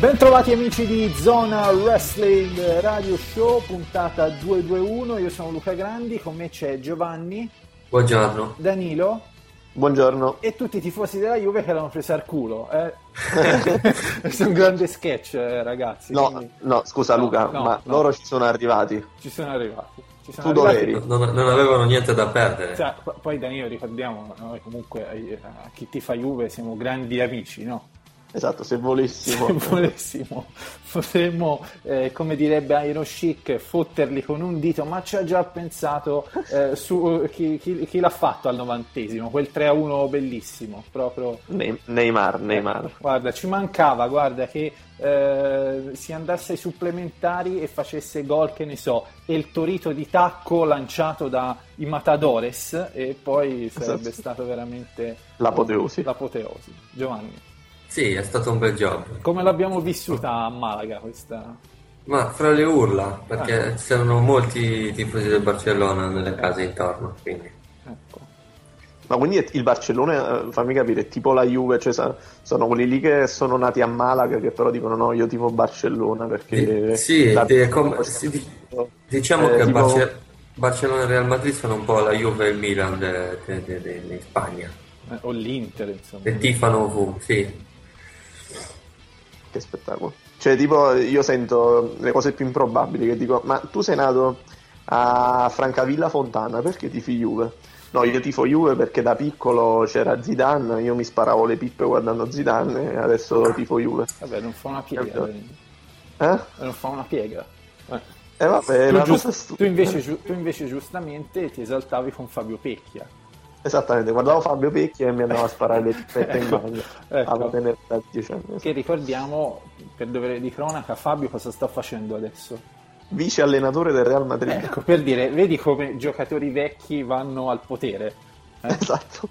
Bentrovati amici di Zona Wrestling Radio Show, puntata 221. Io sono Luca Grandi, con me c'è Giovanni, Buongiorno. Danilo Buongiorno. e tutti i tifosi della Juve che l'hanno presa al culo. Eh? Questo è un grande sketch, eh, ragazzi. No, quindi no, scusa No, Luca, no, ma no. loro ci sono arrivati. Ci sono arrivati. Ci sono Tu arrivati. dov'eri? Non, non avevano niente da perdere. Cioè, poi Danilo, ricordiamo, noi comunque eh, a chi ti fa Juve siamo grandi amici, no? Esatto, se volessimo. Se volessimo, potremmo, eh, come direbbe Iron Chic, fotterli con un dito, ma ci ha già pensato eh, su chi, chi- chi l'ha fatto al novantesimo, quel 3-1 bellissimo, proprio. Ne- Neymar, Neymar. Guarda, ci mancava, guarda, che eh, si andasse ai supplementari e facesse gol, che ne so, e il torito di tacco lanciato dai Matadores e poi sarebbe Esatto. stato veramente L'apoteosi. l'apoteosi. Giovanni, Sì, è stato un bel job. come l'abbiamo vissuta a Malaga questa... Ma fra le urla, perché c'erano molti tifosi del Barcellona nelle case intorno, quindi. Ecco. Ma quindi il Barcellona, eh, fammi capire, è tipo la Juve, cioè sono quelli lì che sono nati a Malaga che però dicono no, io tipo Barcellona perché... Sì, la- sì, di- diciamo Eh, che tipo- Barce- Barcellona e Real Madrid sono un po' la Juve e il Milan in Spagna. Eh, o l'Inter, insomma. E tifano ovunque, sì. Che spettacolo. Cioè, tipo, io sento le cose più improbabili che dico, ma tu sei nato a Francavilla Fontana, perché tifi Juve? No, io tifo Juve perché da piccolo c'era Zidane, io mi sparavo le pippe guardando Zidane e adesso tifo Juve. Vabbè, non fa una piega. Danilo. Eh? Non fa una piega. Eh. E vabbè, Tu, giust- tu invece, tu invece giustamente ti esaltavi con Fabio Pecchia. Esattamente, guardavo Fabio Pecchi e mi andavo a sparare le pippette in Ecco, bagno. ecco. Alla tenera da 10 anni. Che ricordiamo, per dovere di cronaca, Fabio cosa sta facendo adesso? Vice allenatore del Real Madrid. Ecco, per dire, vedi come giocatori vecchi vanno al potere. eh? Esatto.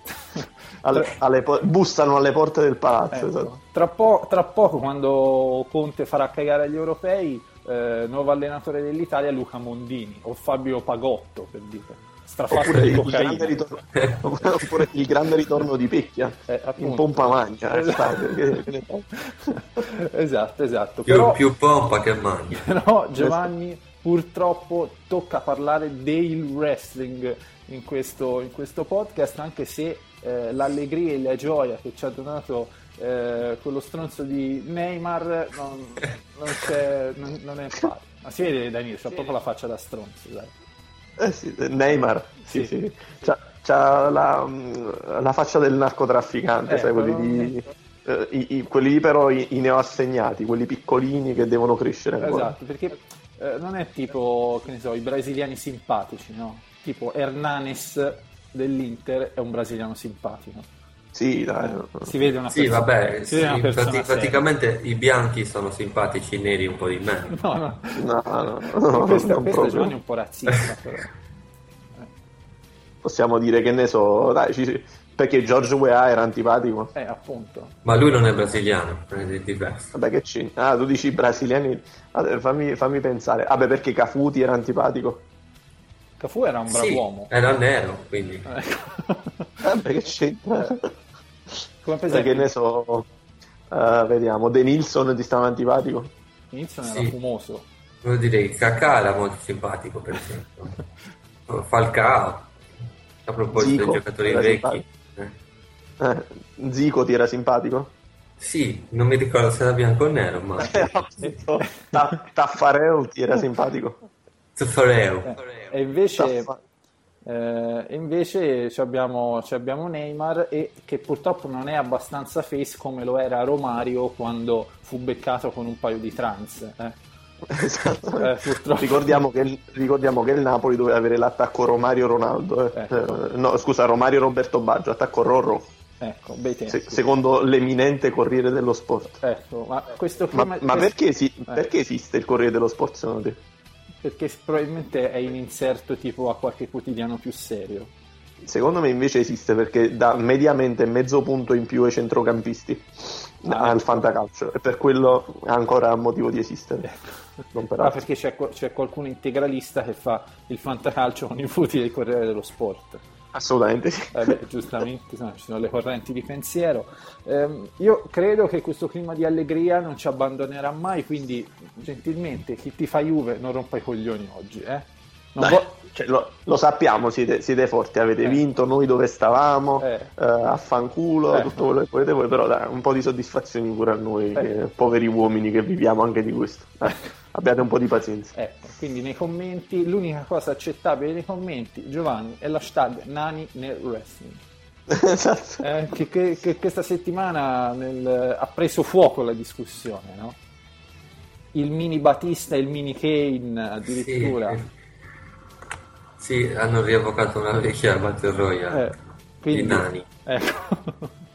Alle- alle bussano alle porte del palazzo. Ecco. esatto. Tra, po- tra poco, quando Conte farà cagare agli europei, eh, nuovo allenatore dell'Italia Luca Mondini o Fabio Pagotto, per dire. Oppure di il, grande ritorno, oppure il grande ritorno di Pecchia Eh, in pompa magna. eh, Esatto. esatto, esatto. Più, Però, più pompa che magna. però, Giovanni, purtroppo tocca parlare del wrestling in questo, in questo podcast, anche se eh, l'allegria e la gioia che ci ha donato eh, quello stronzo di Neymar non, non, c'è, non, non è pari. Ma si vede Danilo, c'ha proprio la faccia da stronzo, dai. Eh sì, Neymar, sì, Sì. sì. C'ha, c'ha la, mm, la faccia del narcotrafficante, Eh, sai, quelli, però- di, eh, i, i- quelli però i, i neoassegnati, quelli piccolini che devono crescere ancora. Esatto, perché eh, non è tipo, che ne so, i brasiliani simpatici, no? Tipo Hernanes dell'Inter è un brasiliano simpatico. Sì, dai. no, no. Si vede una Sì, persona- vabbè, si vede una sì, persona prati- praticamente i bianchi sono simpatici, i neri un po' di meno. No, no, No, no, no, questo, non questo proprio. Giovanni è un po' razzista, però. Possiamo dire che ne so, dai, ci- perché George Weah era antipatico. Eh, appunto. Ma lui non è brasiliano, è diverso. Vabbè, che c'è? Ah, tu dici brasiliani. Vabbè, fammi, fammi pensare. Vabbè, perché Cafuti era antipatico. Cafu era un bravo Sì, uomo. era nero, quindi. Ecco. Vabbè, che c'entra? Come per esempio, ne so. eh, vediamo, De Nilsson ti stava antipatico? inizio era Sì. fumoso. Devo dire che Kakà era molto simpatico, per esempio. Falcao, a proposito Zico, dei giocatori vecchi. eh. Eh, Zico ti era simpatico? Sì, non mi ricordo se era bianco o nero, ma Eh. Ta- Taffarel ti era simpatico? Zuffareo. E invece, Taffa- eh, e invece ci abbiamo, ci abbiamo Neymar e che purtroppo non è abbastanza face come lo era Romario quando fu beccato con un paio di trans. eh. Esatto. Eh, ricordiamo, che, il- ricordiamo che il Napoli doveva avere l'attacco Romario Ronaldo. eh. Ecco. Eh, no, scusa, Romario Roberto Baggio, attacco Rorro, Ecco, se- secondo l'eminente Corriere dello Sport. Ecco, ma Ma, clima- ma questo- perché, si- eh, perché esiste il Corriere dello Sport secondo te? Perché probabilmente è in inserto tipo a qualche quotidiano più serio. Secondo me invece esiste perché dà mediamente mezzo punto in più ai centrocampisti Ah, al ecco. fantacalcio e per quello ha ancora motivo di esistere. Non per Ah, perché c'è, c'è qualcuno integralista che fa il fantacalcio con i voti del Corriere dello Sport. Assolutamente sì. Eh beh, giustamente, insomma, ci sono le correnti di pensiero. Ehm, io credo che questo clima di allegria non ci abbandonerà mai, quindi gentilmente chi ti fa Juve non rompa i coglioni oggi, eh? Dai, vo- cioè, lo, lo sappiamo, siete, siete forti, avete Eh. vinto, noi dove stavamo, Eh. eh, affanculo, Eh. tutto quello che volete voi, però dai, un po' di soddisfazioni pure a noi, Eh. poveri uomini che viviamo anche di questo. Abbiate un po' di pazienza. Ecco, quindi nei commenti, l'unica cosa accettabile nei commenti, Giovanni, è l'hashtag Nani nel wrestling. esatto. Eh, che, che- che questa settimana nel- ha preso fuoco la discussione, no? Il mini Batista e il mini Kane addirittura. Sì. Sì, hanno rievocato una vecchia Battle Royale. Eh, quindi, I nani. Ecco.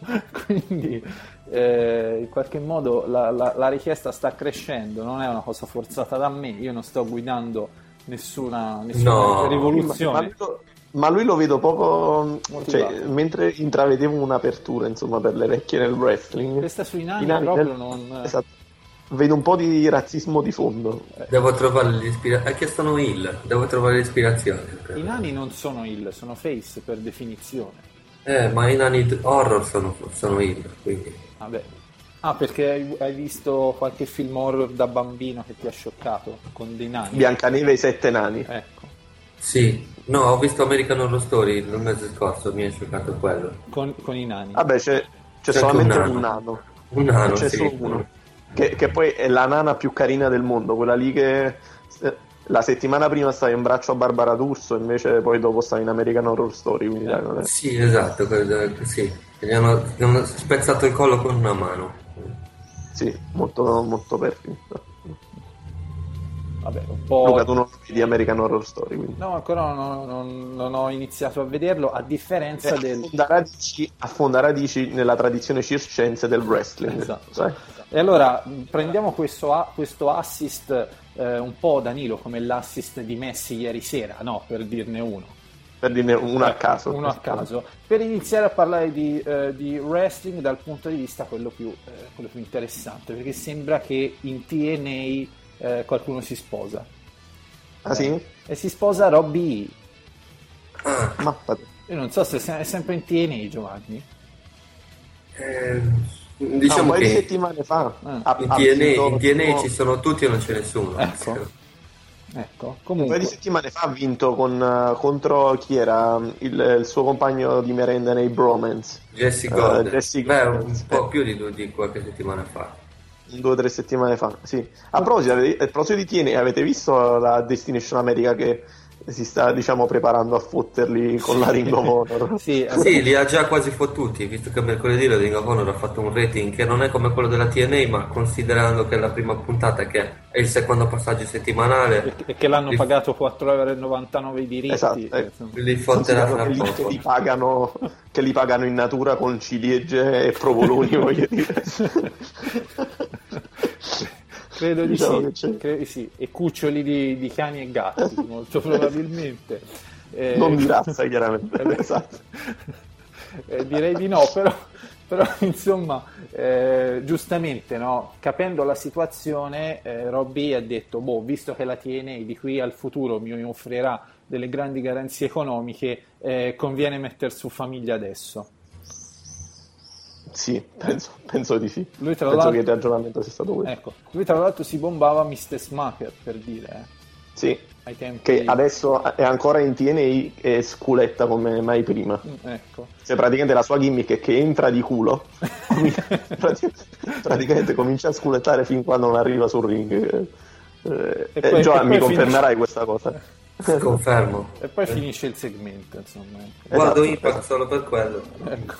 quindi eh, in qualche modo la, la- la richiesta sta crescendo, non è una cosa forzata da me, io non sto guidando nessuna, nessuna No. rivoluzione. Ma lui, lo, ma lui lo vedo poco. Cioè, mentre intravedevo un'apertura insomma per le vecchie nel wrestling. Questa sui nani proprio del- non... esatto. Vedo un po' di razzismo di fondo. Devo trovare l'ispirazione. Ha chiesto sono Hill, devo trovare l'ispirazione. I nani non sono il, sono face per definizione. Eh, ma i nani horror sono, sono Hill, quindi. Vabbè. Ah, perché hai, visto qualche film horror da bambino che ti ha scioccato con dei nani? Biancaneve e i sette nani. Ecco, Sì, no, ho visto American Horror Story il mese scorso, mi è scioccato quello. con, con i nani. Vabbè, c'è, c'è C'è solamente un un nano. nano. Un nano, c'è sì. solo uno. Che, che poi è la nana più carina del mondo, quella lì che eh, la settimana prima stava in braccio a Barbara D'Urso, invece poi dopo stava in American Horror Story. Quindi dai, non è- Sì, esatto, quello- sì. Gli hanno, gli hanno spezzato il collo con una mano. Sì, molto, molto perfetto. Vabbè, un po'... Luca, tu non vedi American Horror Story, quindi. No, ancora non, non- non ho iniziato a vederlo, a differenza Eh, del... affonda, radici, affonda radici nella tradizione circense del wrestling. Esatto. sai? E allora prendiamo questo, a- questo assist eh, un po' Danilo come l'assist di Messi ieri sera, no? Per dirne uno. Per dirne uno a caso. Uno a caso. Per iniziare a parlare di, eh, di wrestling dal punto di vista quello più, eh, quello più interessante, perché sembra che in TNA eh, qualcuno si sposa. Ah sì? E si sposa Robbie E. Ah. Io non so se è sempre in TNA, Giovanni. eh, Ah, un diciamo di che settimane fa. Ah. ha- in TNA, in TNA ci sono tutti e non c'è nessuno. Ecco. Ecco, Un paio comunque... di settimane fa ha vinto con, eh, contro chi era il, il suo compagno di merenda nei Bromance. Jesse Eh, Gordon. Jesse Beh, Gordon, un po' più di, due- di qualche settimana fa. Due o tre settimane fa, sì. A proposito, avete- a proposito di TNA, avete visto la Destination America che si sta, diciamo, preparando a fotterli con la Ring of Honor? Sì, Sì, li ha già quasi fottuti, visto che mercoledì la Ring of Honor ha fatto un rating che non è come quello della TNA, ma considerando che è la prima puntata, che è il secondo passaggio settimanale, e che l'hanno li- pagato 4,99€ i diritti. Esatto, eh. li fotterà fra che, li, che poco. li pagano, che li pagano in natura con ciliegie e provoloni, voglio dire. Credo di Diciamo sì, credo di sì. E cuccioli di, di cani e gatti, molto probabilmente. Eh, Non di razza, chiaramente. eh Esatto. eh, direi di no, però, però, insomma, eh, giustamente, no? capendo la situazione, eh, Robbie ha detto, boh, visto che la TNA di qui al futuro mi offrirà delle grandi garanzie economiche, eh, conviene mettere su famiglia adesso. Sì, penso, penso di sì. Lui tra penso l'altro- che il ragionamento sia stato questo. Ecco, lui tra l'altro si bombava Mr. Smacker, per dire, eh, Sì, ai tempi... che adesso è ancora in TNA e sculetta come mai prima. Mm, Ecco. Cioè, praticamente la sua gimmick è che entra di culo, Prati- praticamente comincia a sculettare fin quando non arriva sul ring. Eh, E eh, poi- Gioa, e mi confermerai questa cosa? Confermo. E poi finisce il segmento, insomma. ecco. Guardo Esatto, Impact solo per quello. Ecco.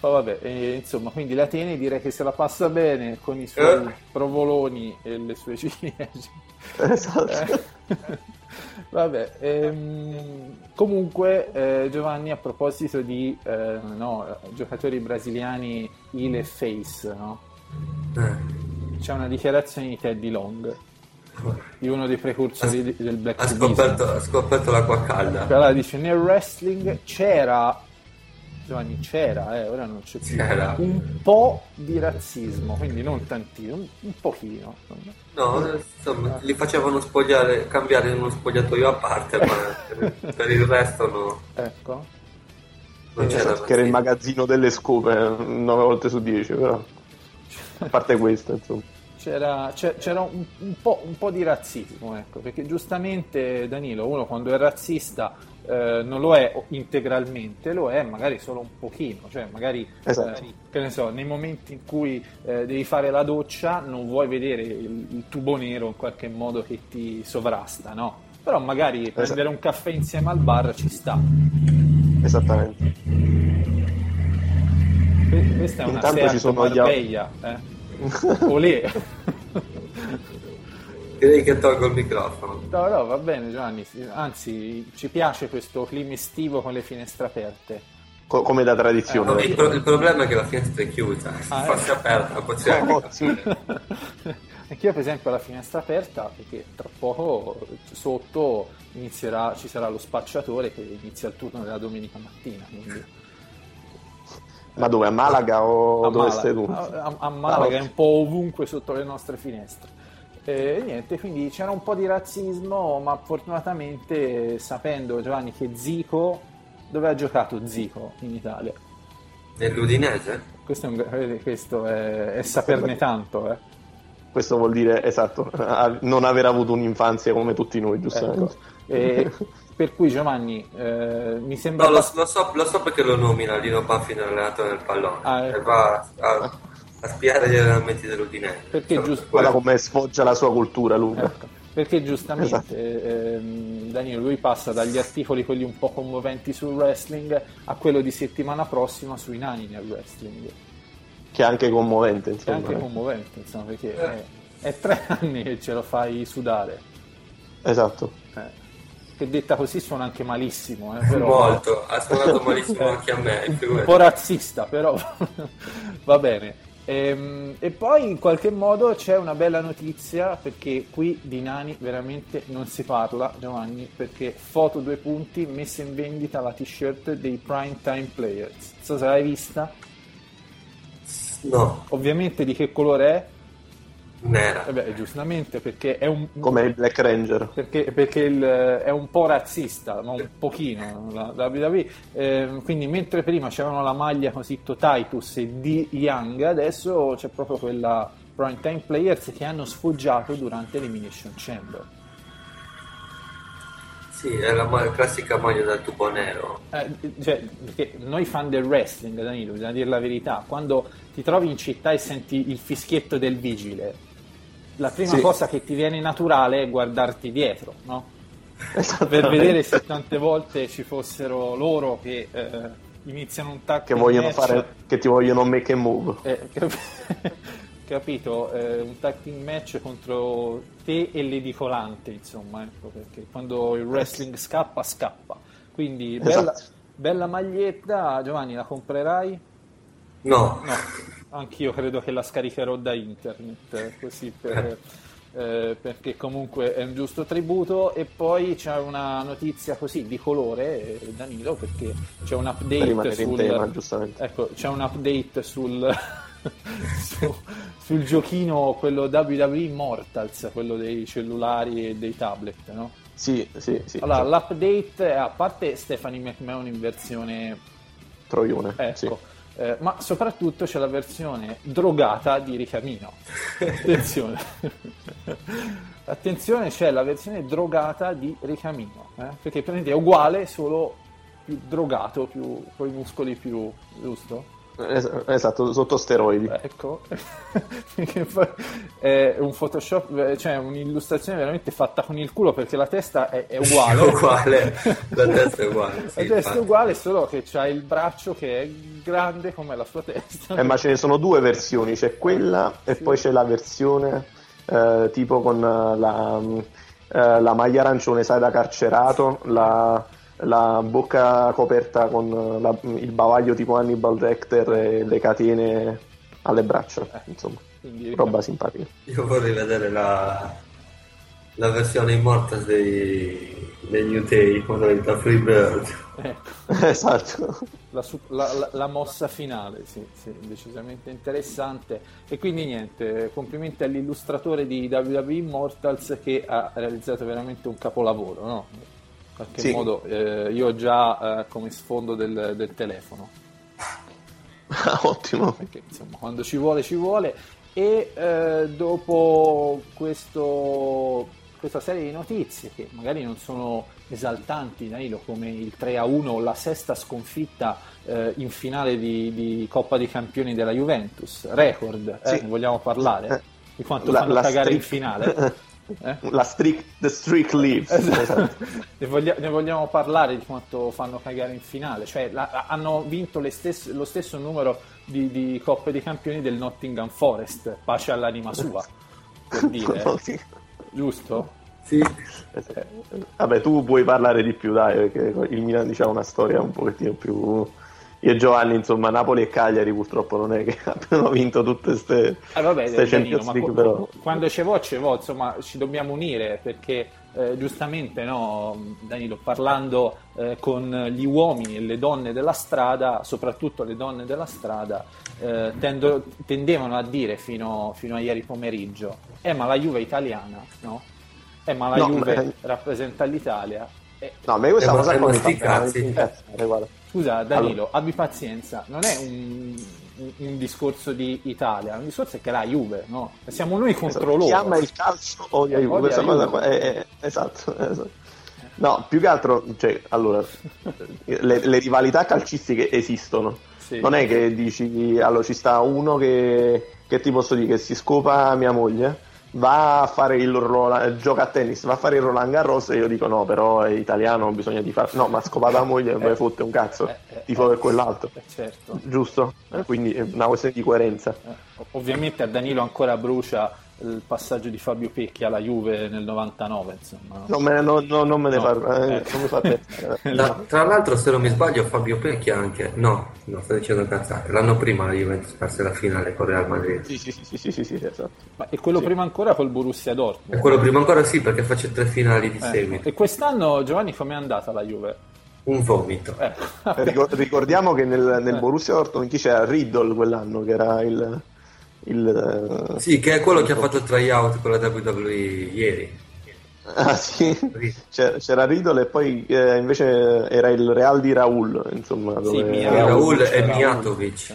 Ma vabbè, eh, insomma, quindi l'Atene direi che se la passa bene con i suoi Eh. provoloni e le sue ciliegie. Esatto. Vabbè, ehm, comunque eh, Giovanni a proposito di eh, no, giocatori brasiliani heel e face, no? Eh. c'è una dichiarazione di Teddy Long, di uno dei precursori di- del Black Ha scoperto, ha scoperto l'acqua calda. Allora dice nel wrestling c'era Giovanni c'era, eh, ora non c'è più C'era. un po' di razzismo, quindi non tantino, un, un pochino. No, insomma, li facevano spogliare, cambiare in uno spogliatoio a parte, ma per, il resto no, Ecco. non c'era Esatto, che era il magazzino delle scope 9 volte su 10 però a parte questo insomma C'era, c'era un, un po', un po' di razzismo, ecco, perché giustamente Danilo, uno quando è razzista eh, non lo è integralmente, lo è magari solo un pochino, cioè magari Esatto. eh, che ne so, nei momenti in cui eh, devi fare la doccia non vuoi vedere il, il tubo nero in qualche modo che ti sovrasta, no? Però magari prendere un caffè insieme al bar ci sta. esattamente Que- Questa è una Intanto ci sono gli Marbella, eh? Olè. Direi che tolgo il microfono. No, no, va bene Giovanni, anzi ci piace questo clima estivo con le finestre aperte. Co- come da tradizione No, il, pro- il problema è che la finestra è chiusa, Ah, fosse eh. aperta possiamo Oh, anche sì. capire. Anch'io per esempio ho la finestra aperta perché tra poco sotto inizierà, ci sarà lo spacciatore che inizia il turno della domenica mattina. Quindi ma dove a Malaga o a, dove Malaga, stai tu? a- a- a Malaga Ah, è un po' ovunque sotto le nostre finestre. E niente, quindi c'era un po' di razzismo, ma fortunatamente sapendo Giovanni che Zico, dove ha giocato Zico in Italia? Nell'Udinese? Questo è, un- eh, questo è- è saperne tanto, eh. questo vuol dire esatto non aver avuto un'infanzia come tutti noi giustamente Ecco. E per cui Giovanni eh, mi sembra No, lo, lo so, lo so perché lo nomina Lino Banfi allenatore del pallone Ah, ecco. e va a, a spiare gli allenamenti dell'Udinese. Perché giusto- guarda come sfoggia la sua cultura Luca Ecco, perché giustamente Esatto. ehm, Danilo lui passa dagli articoli quelli un po' commoventi sul wrestling a quello di settimana prossima sui nani nel wrestling che è anche commovente che è insomma anche eh. commovente insomma perché è, è tre anni che ce lo fai sudare esatto eh. che detta così suona anche malissimo eh, però Molto, ha suonato malissimo Eh, anche a me. un, po' razzista però va bene Ehm, e poi in qualche modo c'è una bella notizia perché qui di nani veramente non si parla Giovanni perché foto due punti messa in vendita la t-shirt dei prime time players. Non so se l'hai vista? No, ovviamente di che colore è? Nera. Eh beh, giustamente perché è un, come il Black Ranger perché, perché il- è un po' razzista, ma un pochino la la WWE. Ehm, quindi mentre prima c'erano la maglia così Titus e di Young, adesso c'è proprio quella Prime Time Players che hanno sfoggiato durante l'Elimination Chamber. Sì, è la classica maglia da tubo nero. Eh, cioè, perché noi fan del wrestling, Danilo, bisogna dire la verità, quando ti trovi in città e senti il fischietto del vigile, la prima Sì. cosa che ti viene naturale è guardarti dietro, no? per vedere se tante volte ci fossero loro che eh, iniziano un tag che vogliono match, fare che ti vogliono make a move eh, cap- capito eh, un tag team match contro te e l'edicolante insomma ecco, perché quando il wrestling scappa scappa. Quindi bella, Esatto. bella maglietta. Giovanni la comprerai? No, no. Anch'io credo che la scaricherò da internet eh, così per eh, perché comunque è un giusto tributo. E poi c'è una notizia così di colore eh, Danilo perché c'è un update sul tema ecco c'è un update sul su- sul giochino quello WWE Immortals quello dei cellulari e dei tablet no? sì sì sì allora sì. l'update è a parte Stephanie McMahon in versione Troione Ecco, sì. eh, ma soprattutto c'è la versione drogata di Ricamino. Attenzione. Attenzione, c'è la versione drogata di Ricamino, eh? perché praticamente è uguale, solo più drogato, più, con i muscoli più... giusto? Es- esatto, sotto steroidi. Ecco, è un Photoshop, cioè un'illustrazione veramente fatta con il culo perché la testa è, è uguale. Uguale, la testa è uguale. sì, la testa è uguale, solo che c'ha il braccio che è grande come la sua testa. Eh, ma ce ne sono due versioni, c'è quella e Sì. poi c'è la versione eh, tipo con la, mm, eh, la maglia arancione, sai, da carcerato, la, la bocca coperta con eh, la- il bavaglio tipo Hannibal Lecter e le catene alle braccia, insomma, Quindi, roba simpatica. Io vorrei vedere la, la versione Immortals dei, degli Utei modalità Freebird. ecco. esatto. la, su- la- la- la mossa finale, sì, sì, decisamente interessante. E quindi niente, complimenti all'illustratore di WWE Immortals che ha realizzato veramente un capolavoro, no? In qualche Sì. modo eh, io ho già eh, come sfondo del, del telefono, Ottimo. perché insomma quando ci vuole ci vuole. E eh, dopo questo, questa serie di notizie che magari non sono esaltanti, Danilo, come il 3 a 1 o la sesta sconfitta eh, in finale di, di Coppa dei Campioni della Juventus, record, eh, Sì. ne vogliamo parlare? Eh, Di quanto la- fanno la cagare in streak- finale? Eh? La streak, the streak lives. Esatto. Esatto. Ne, voglia- ne vogliamo parlare di quanto fanno cagare in finale, cioè la- hanno vinto le stesse- lo stesso numero di, di Coppe dei Campioni del Nottingham Forest, pace all'anima sua, per dire, sì. giusto? Sì, Vabbè, tu puoi parlare di più, dai, perché il Milan diciamo una storia un pochettino più... Io e Giovanni, insomma, Napoli e Cagliari purtroppo non è che abbiano vinto tutte queste Eh, vabbè, Danilo, Champions ma League, qu- però... quando ce vo, ce vo, insomma, ci dobbiamo unire perché eh, giustamente, no, Danilo, parlando eh, con gli uomini e le donne della strada, soprattutto le donne della strada, eh, tendo- tendevano a dire fino, fino a ieri pomeriggio, eh ma la Juve è italiana, no? Eh ma la No, Juve ma- rappresenta l'Italia. Eh, No, a me questa Eh, ma- cosa eh, qua ma mi fa cazzi. guarda. Scusa Danilo, abbi pazienza, non è un, un- un discorso di Italia, un discorso è che la Juve, no? Siamo noi contro Esatto. loro. Chi ama il calcio odia Juve, questa Juve. cosa qua è, è- esatto, esatto. No, più che altro, cioè, allora, le, le rivalità calcistiche esistono. Sì. Non è che dici, allora ci sta uno che, che ti posso dire, che si scopa mia moglie, va a fare il Roland, gioca a tennis, va a fare il Roland Garros e io dico no, però è italiano, bisogna di fare... No, ma ha scopato la moglie, non me ne fotte un cazzo, Eh, eh, tifo eh, per quell'altro. eh, certo. Giusto? Eh, Quindi è una questione di coerenza. Eh, Ovviamente a Danilo ancora brucia il passaggio di Fabio Pecchi alla Juve nel 99, insomma. no? Non me ne, no- no- non me ne No, fa, eh, eh. non mi fa pensare. Da- tra l'altro, se non mi sbaglio, Fabio Pecchi anche. No, no, sto dicendo cazzate. L'anno prima la Juventus perse la finale con Real Madrid. Sì, sì, sì, sì, sì, sì, sì, esatto. Ma- e quello prima ancora col Borussia Dortmund. E quello prima ancora sì, perché face tre finali di Ecco. seguito. E quest'anno Giovanni com'è andata la Juve? Un vomito. Ecco. Ricor- ricordiamo che nel, nel Eh. Borussia Dortmund chi c'era? Riddle quell'anno che era il... il eh, Sì, che è quello che ha fatto il tryout con la WWE ieri. Ah sì, c'era, c'era Riddle e poi eh, invece era il Real di Raul, insomma. Dove Mia- Raul, Raul, e Raul. Mijatovic.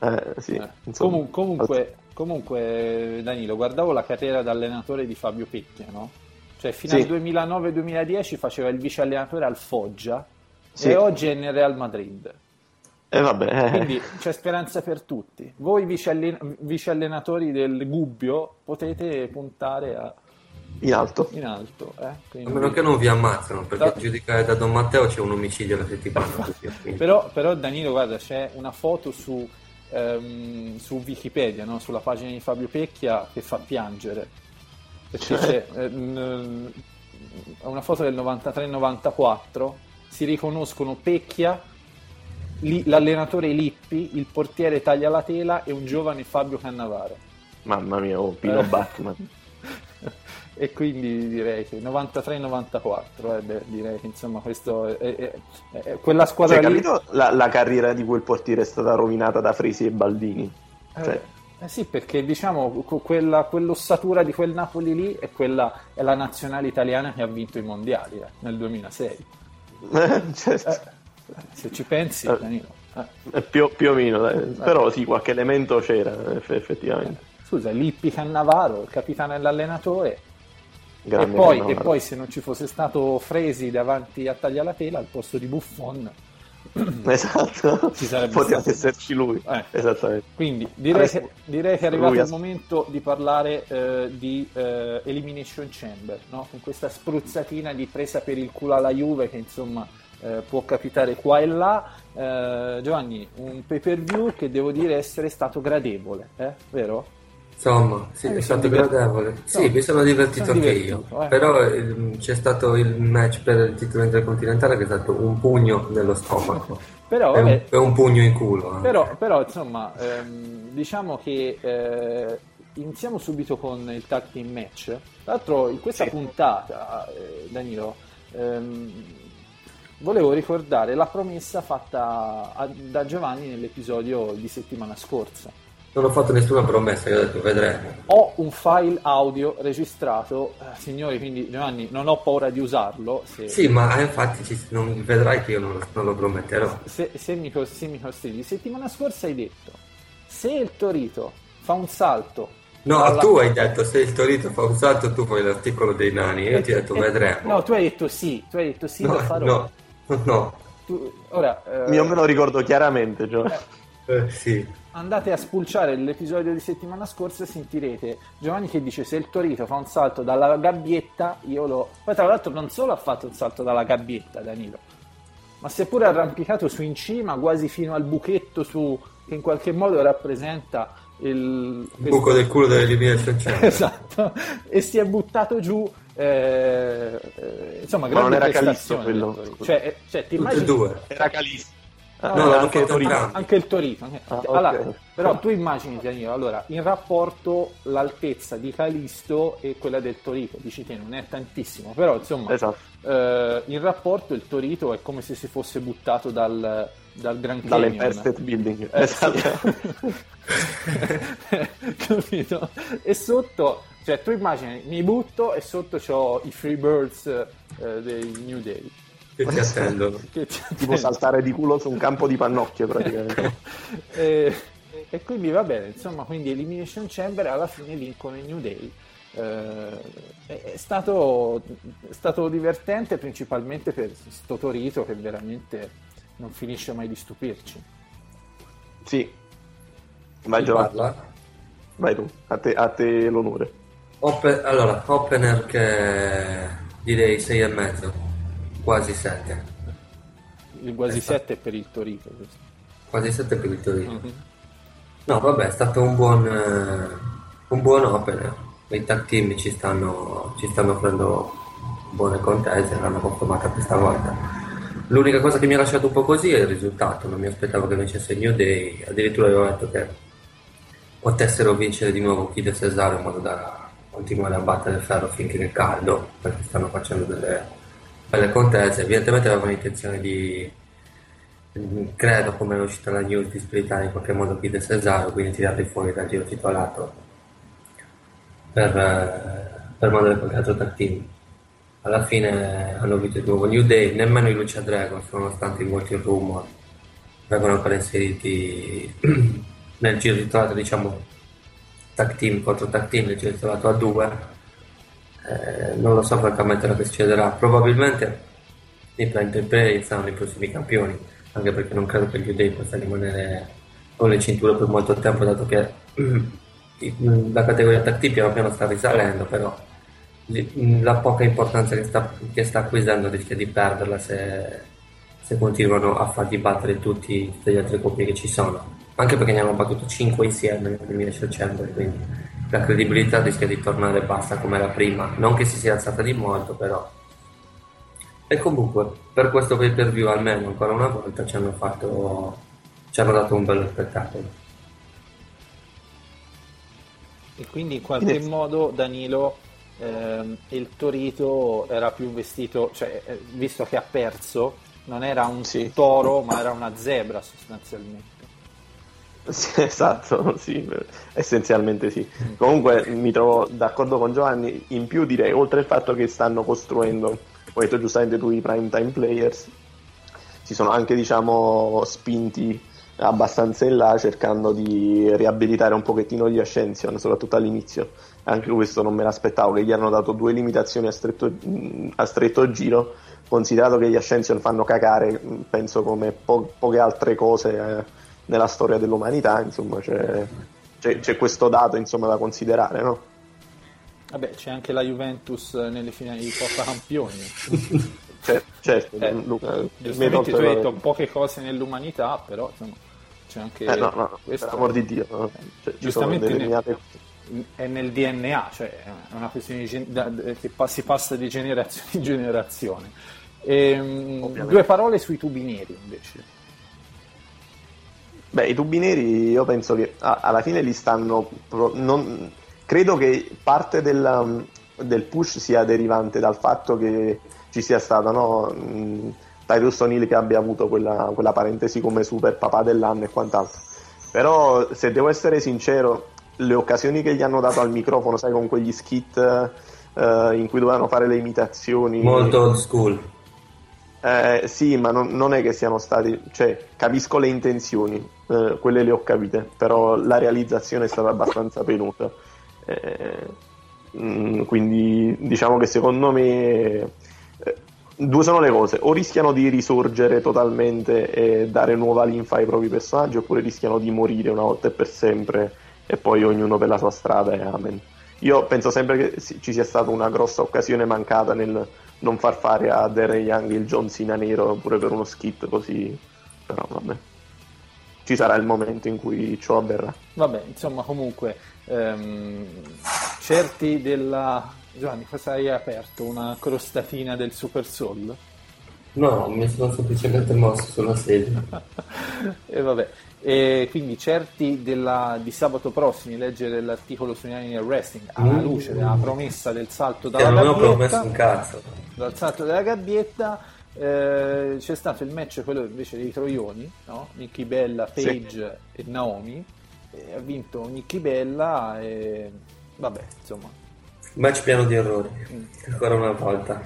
Eh, sì, Eh, insomma. comu- comunque, comunque, Danilo, guardavo la carriera da allenatore di Fabio Pecchia, no? Cioè, fino Sì. al 2009-2010 faceva il vice allenatore al Foggia Sì. e oggi è nel Real Madrid. Eh, vabbè, eh. Quindi c'è speranza per tutti. Voi vice, allen- vice allenatori del Gubbio potete puntare a- in alto. in alto. eh? Quindi- A meno che non vi ammazzano, perché Da- giudicare da Don Matteo c'è un omicidio alla settimana. Però, però, Danilo, guarda, c'è una foto su, ehm, su Wikipedia, no? sulla pagina di Fabio Pecchia, che fa piangere. Perché Cioè? c'è eh, n- una foto del 93-94, si riconoscono Pecchia, l'allenatore Lippi, il portiere Taglia la Tela e un giovane Fabio Cannavaro. Mamma mia, oh, Pino Eh. Batman. e quindi direi che 93-94, eh, direi che insomma questo è, è- è- quella squadra Cioè, lì... capito la, la carriera di quel portiere è stata rovinata da Fresi e Baldini? Cioè, Eh, eh sì, perché diciamo quella, quell'ossatura di quel Napoli lì è, quella, è la nazionale italiana che ha vinto i mondiali eh, nel 2006. certo. Eh, se ci pensi, Eh. Danilo. eh. Eh, più, più o meno, dai. però sì, qualche elemento c'era eff- effettivamente. Scusa, Lippi Cannavaro, il capitano e l'allenatore. E poi, e poi se non ci fosse stato Fresi davanti a Taglia la Tela al posto di Buffon Esatto, Ci sarebbe poteva stato. esserci lui. Eh. Esattamente. Quindi direi Adesso- che, direi che è arrivato lui il momento di parlare eh, di eh, Elimination Chamber, no? con questa spruzzatina di presa per il culo alla Juve che insomma eh, può capitare qua e là. Eh, Giovanni, un pay per view che devo dire essere stato gradevole, eh? vero? Insomma, sì, Eh, è stato divertito. gradevole. No, Sì, mi sono divertito sono anche divertito, io. eh. Però ehm, c'è stato il match per il titolo intercontinentale che è stato un pugno nello stomaco. Però, E un, e un pugno in culo. anche. Però, però, insomma, ehm, diciamo che eh, iniziamo subito con il tag team match. Tra l'altro, in questa Sì. puntata, eh, Danilo, ehm, volevo ricordare la promessa fatta a- da Giovanni nell'episodio di settimana scorsa. Non ho fatto nessuna promessa, io ho detto vedremo. Ho un file audio registrato, eh, signori, quindi Giovanni, non ho paura di usarlo. Se, Sì, ma eh, infatti ci- non, vedrai che io non lo, non lo prometterò. se, se mi, se mi costringi. Settimana scorsa hai detto, se il Torito fa un salto No, dalla- tu hai detto se il Torito fa un salto tu fai l'articolo dei nani, io ti ho detto Eh, vedremo. No, tu hai detto sì, tu hai detto sì, lo no, farò. no, no. Tu- ora, eh, Io me lo ricordo chiaramente, Gio. Eh, sì. andate a spulciare l'episodio di settimana scorsa e sentirete Giovanni che dice se il Torito fa un salto dalla gabbietta, io lo... Poi tra l'altro non solo ha fatto un salto dalla gabbietta, Danilo, ma si è pure arrampicato su in cima, quasi fino al buchetto su... che in qualche modo rappresenta il... Il buco del culo dell'elimination chamber. Esatto, e si è buttato giù. Eh, eh, insomma, Ma non era Calisto quello. Cioè, eh, cioè, ti immagini due. Era Calisto. No, No, no, l'hanno anche fatto Torino. anche il Torino. anche- Ah, ok. Allora, però tu immagini, Danilo, allora, in rapporto l'altezza di Calisto e quella del Torito, dici te, non è tantissimo, però insomma, Esatto. eh, in rapporto il Torito è come se si fosse buttato dal, dal Grand Canyon. Dall'Empire State Building. Eh, esatto. Capito? E sotto, cioè tu immagini, mi butto e sotto c'ho i Freebirds eh, dei New Day. Che ti attendono. Che ti tipo saltare di culo su un campo di pannocchie praticamente. e, e quindi va bene, insomma, quindi Elimination Chamber alla fine vincono i New Day. Eh, è, stato, è stato divertente principalmente per sto Torito che veramente non finisce mai di stupirci. Sì. Vai Giovanni, parla? vai tu, a te, a te l'onore. Ope- allora, opener che direi 6 e mezzo, quasi 7. Il quasi Esatto. 7 è per il Torito. questo. Quasi 7 per il Torino. Mhm. No, vabbè, è stato un buon, eh, un buon opener. I tag team ci stanno, ci stanno offrendo buone contese, l'hanno confermata questa volta. L'unica cosa che mi ha lasciato un po' così è il risultato, non mi aspettavo che vincesse il New Day, addirittura avevo detto che potessero vincere di nuovo Kid e Cesaro in modo da continuare a battere il ferro finché è caldo, perché stanno facendo delle belle contese. Evidentemente avevano intenzione di, credo come è uscita la news di splittare in qualche modo Kid e Cesaro, quindi tirarli fuori dal giro titolato per, eh, per mandare qualche altro tag team. Alla fine hanno vinto di nuovo New Day, nemmeno i Lucia Dragons, nonostante molti rumor, vengono ancora inseriti nel giro titolato, diciamo, tag team contro tag team, nel giro titolato a due. Eh, non lo so francamente cosa succederà. Probabilmente i Prime Play saranno i prossimi campioni, anche perché non credo che New Day possa rimanere con le cinture per molto tempo, dato che la categoria tag team piano piano sta risalendo, però la poca importanza che sta, che sta acquisendo rischia di perderla se, se continuano a fargli battere tutti, tutte le altre coppie che ci sono. Anche perché ne hanno battuto 5 insieme nel 2016, quindi la credibilità rischia di tornare bassa come era prima. Non che si sia alzata di molto, però. E comunque, per questo pay per view almeno ancora una volta ci hanno fatto. ci hanno dato un bello spettacolo. E quindi in qualche In- modo Danilo ehm, il Torito era più vestito, cioè eh, visto che ha perso, non era un Sì. toro ma era una zebra sostanzialmente. Sì, esatto, sì, essenzialmente sì. Comunque mi trovo d'accordo con Giovanni, in più direi, oltre al fatto che stanno costruendo, come hai detto giustamente tu, i prime time players, si sono anche, diciamo, spinti abbastanza in là cercando di riabilitare un pochettino gli Ascension, soprattutto all'inizio. anche questo non me l'aspettavo, che gli hanno dato due limitazioni a stretto, a stretto giro, considerato che gli Ascension fanno cagare, penso come po- poche altre cose eh, nella storia dell'umanità, insomma c'è, c'è, c'è questo dato insomma, da considerare, no? Vabbè, c'è anche la Juventus nelle finali di Coppa Campioni. Certo, certo Eh, Luca, hai Giustamente tu hai detto poche cose nell'umanità, però insomma, c'è anche Eh, no, no, questo. per amor di Dio, no? Cioè, Giustamente determinate è nel DNA, cioè è una questione di da- che si passa di generazione in generazione. Ehm, Ovviamente. due parole sui tubi neri invece. Beh, i tubi neri io penso che alla fine li stanno. pro- non- credo che parte della- del push sia derivante dal fatto che ci sia stato no, mh, Titus O'Neill che abbia avuto quella, quella parentesi come super papà dell'anno e quant'altro. Però, se devo essere sincero, le occasioni che gli hanno dato al microfono, sai, con quegli skit eh, in cui dovevano fare le imitazioni. Molto old school. Eh, sì, ma non, non è che siano stati, cioè, capisco le intenzioni, eh, quelle le ho capite, però la realizzazione è stata abbastanza penuta. Eh, mm, quindi diciamo che secondo me eh, due sono le cose, o rischiano di risorgere totalmente e dare nuova linfa ai propri personaggi, oppure rischiano di morire una volta e per sempre e poi ognuno per la sua strada e amen. Io penso sempre che ci sia stata una grossa occasione mancata nel non far fare a Darren Young il John Cena nero pure per uno skit così, però vabbè. Ci sarà il momento in cui ciò avverrà. Vabbè, insomma, comunque, ehm, certi della... Giovanni, cosa hai aperto? Una crostatina del Super Soul? No, mi sono semplicemente mosso sulla sedia. e vabbè, e quindi certi della- di sabato prossimo di leggere l'articolo su Nine Wrestling alla Mm. luce della promessa del salto dalla non ho promesso gabbietta, un cazzo. dal salto della gabbietta eh, c'è stato il match quello invece dei Troioni, no? Nikki Bella, Sì. Paige e Naomi. E ha vinto Nikki Bella e vabbè, insomma, Match pieno di errori, ancora una volta.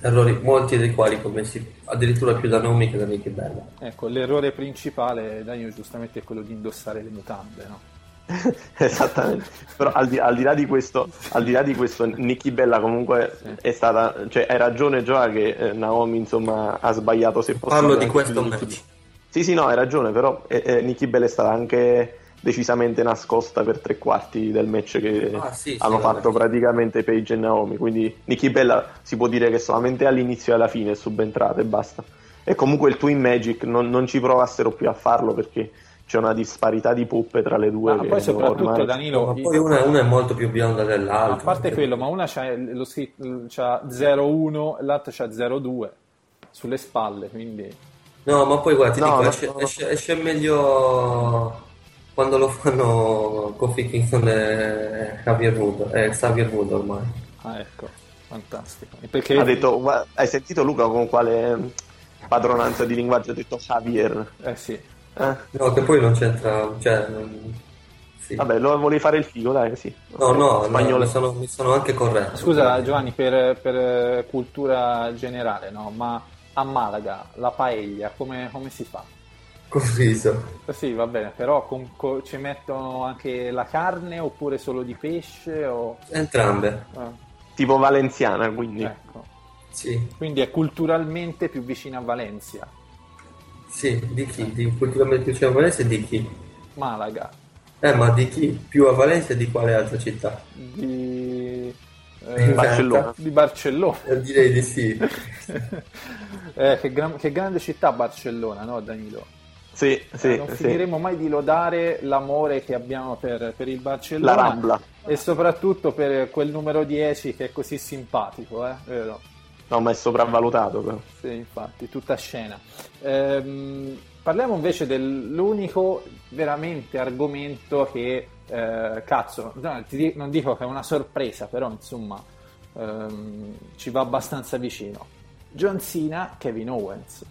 Errori, molti dei quali commessi addirittura più da Naomi che da Nicky Bella. ecco, l'errore principale, Daniel, giustamente è quello di indossare le mutande, no? Esattamente. Però al di, al di là di questo, al di là di questo, Nikki Bella comunque Sì. è stata, cioè hai ragione Gioa che eh, Naomi insomma ha sbagliato se possibile. Parlo di questo match. Sì, sì, no, hai ragione, però eh, eh, Nikki Bella è stata anche decisamente nascosta per tre quarti del match che Ah, sì, sì, hanno vabbè. fatto praticamente Paige e Naomi. Quindi Nikki Bella si può dire che solamente all'inizio e alla fine è subentrata e basta. E comunque il Twin Magic non, non ci provassero più a farlo perché c'è una disparità di puppe tra le due. Ma poi soprattutto ormai- Danilo, Ma poi una, una è molto più bionda dell'altra. A parte quello, ma una c'ha lo c'ha 0-1 e l'altra c'ha 0-2 sulle spalle, quindi No, ma poi guarda, ti No, dico, no, esce, no. esce- esce meglio quando lo fanno Kofi Kingston e Xavier Wood, eh, Xavier Wood ormai. ah, ecco, fantastico. E Perché Ha detto, "Gua- hai sentito Luca con quale padronanza di linguaggio ha detto Javier? eh sì. Eh? No, che poi non c'entra, cioè, non- sì. Vabbè, lo volevi fare il figo, dai, sì. No, no, no, Spagnolo. mi sono, mi sono anche corretto. Scusa Giovanni, per, per, eh, cultura generale, no? Ma a Malaga la paella come, come si fa? Col riso. Eh Sì, va bene, però con- co- ci mettono anche la carne oppure solo di pesce? O... Entrambe, eh, Tipo valenziana, quindi. ecco. sì. Quindi è culturalmente più vicina a Valencia, Sì, di chi? Di culturalmente più vicino a Valencia e di chi? Malaga, Eh, ma di chi? Più a Valencia e di quale altra città? di, Di eh, Barcellona. di Barcellona. Eh, Direi di sì. Eh, che, gran- che grande città Barcellona, no Danilo? Sì, sì, Eh, non sì. finiremo mai di lodare l'amore che abbiamo per, per il La Barcellona Rambla. e soprattutto per quel numero 10 che è così simpatico, eh? vero? No, ma è sopravvalutato, però. Sì, infatti, tutta scena. Ehm, parliamo invece dell'unico veramente argomento che, eh, cazzo, no, ti non dico che è una sorpresa, però insomma ehm, ci va abbastanza vicino. John Cena, Kevin Owens.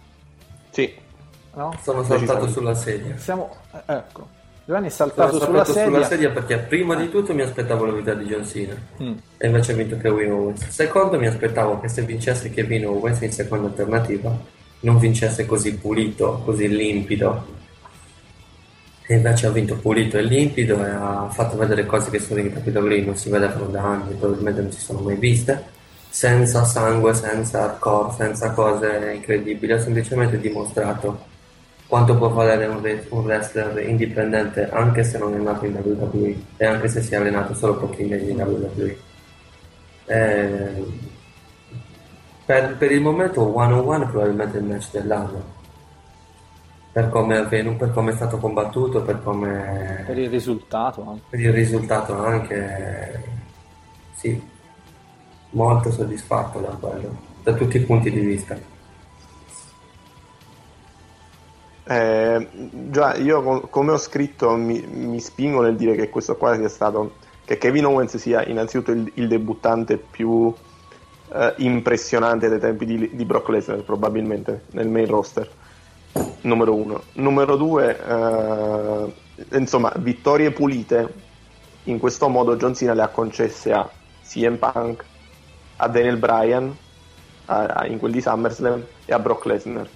Sì. No? Sono saltato sulla sedia. Siamo, eh, ecco, Giovanni è Sono saltato sulla saltato sedia. sulla sedia perché prima di tutto mi aspettavo la vita di John Cena Mm. e invece ha vinto Kevin Owens. Secondo mi aspettavo che se vincesse Kevin Owens in seconda alternativa non vincesse così pulito, così limpido E invece ha vinto pulito e limpido e ha fatto vedere cose che sono in WWE non si vedevano da anni, probabilmente non si sono mai viste, senza sangue, senza hardcore, senza cose incredibili, ha semplicemente dimostrato quanto può valere un, re- un wrestler indipendente anche se non è nato in WWE e anche se si è allenato solo pochi mesi in WWE. Eh, per, per il momento one on one probabilmente il match dell'anno per come è avvenuto, per come è stato combattuto, per come... Per il risultato anche. Per il risultato anche, sì, molto soddisfatto da quello, da tutti i punti di vista. Eh, già, io co- come ho scritto mi, mi spingo nel dire che questo qua sia stato, che Kevin Owens sia innanzitutto il, il debuttante più eh, impressionante dei tempi di, di Brock Lesnar probabilmente nel main roster numero uno. Numero due, eh, insomma, vittorie pulite. In questo modo John Cena le ha concesse a CM Punk, a Daniel Bryan, a, a, in quel di SummerSlam e a Brock Lesnar.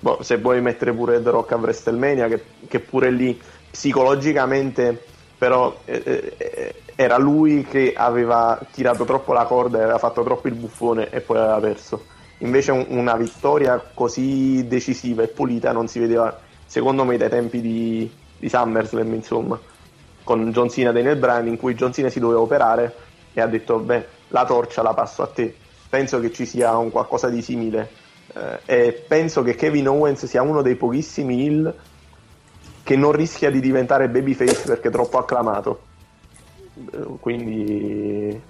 Boh, se vuoi mettere pure The Rock a WrestleMania, che, che pure lì psicologicamente però eh, eh, era lui che aveva tirato troppo la corda e aveva fatto troppo il buffone e poi aveva perso. Invece un, una vittoria così decisiva e pulita non si vedeva secondo me dai tempi di, di SummerSlam insomma con John Cena Daniel Bryan in cui John Cena si doveva operare e ha detto beh la torcia la passo a te. Penso che ci sia un qualcosa di simile eh, e penso che Kevin Owens sia uno dei pochissimi heel che non rischia di diventare babyface perché è troppo acclamato eh, quindi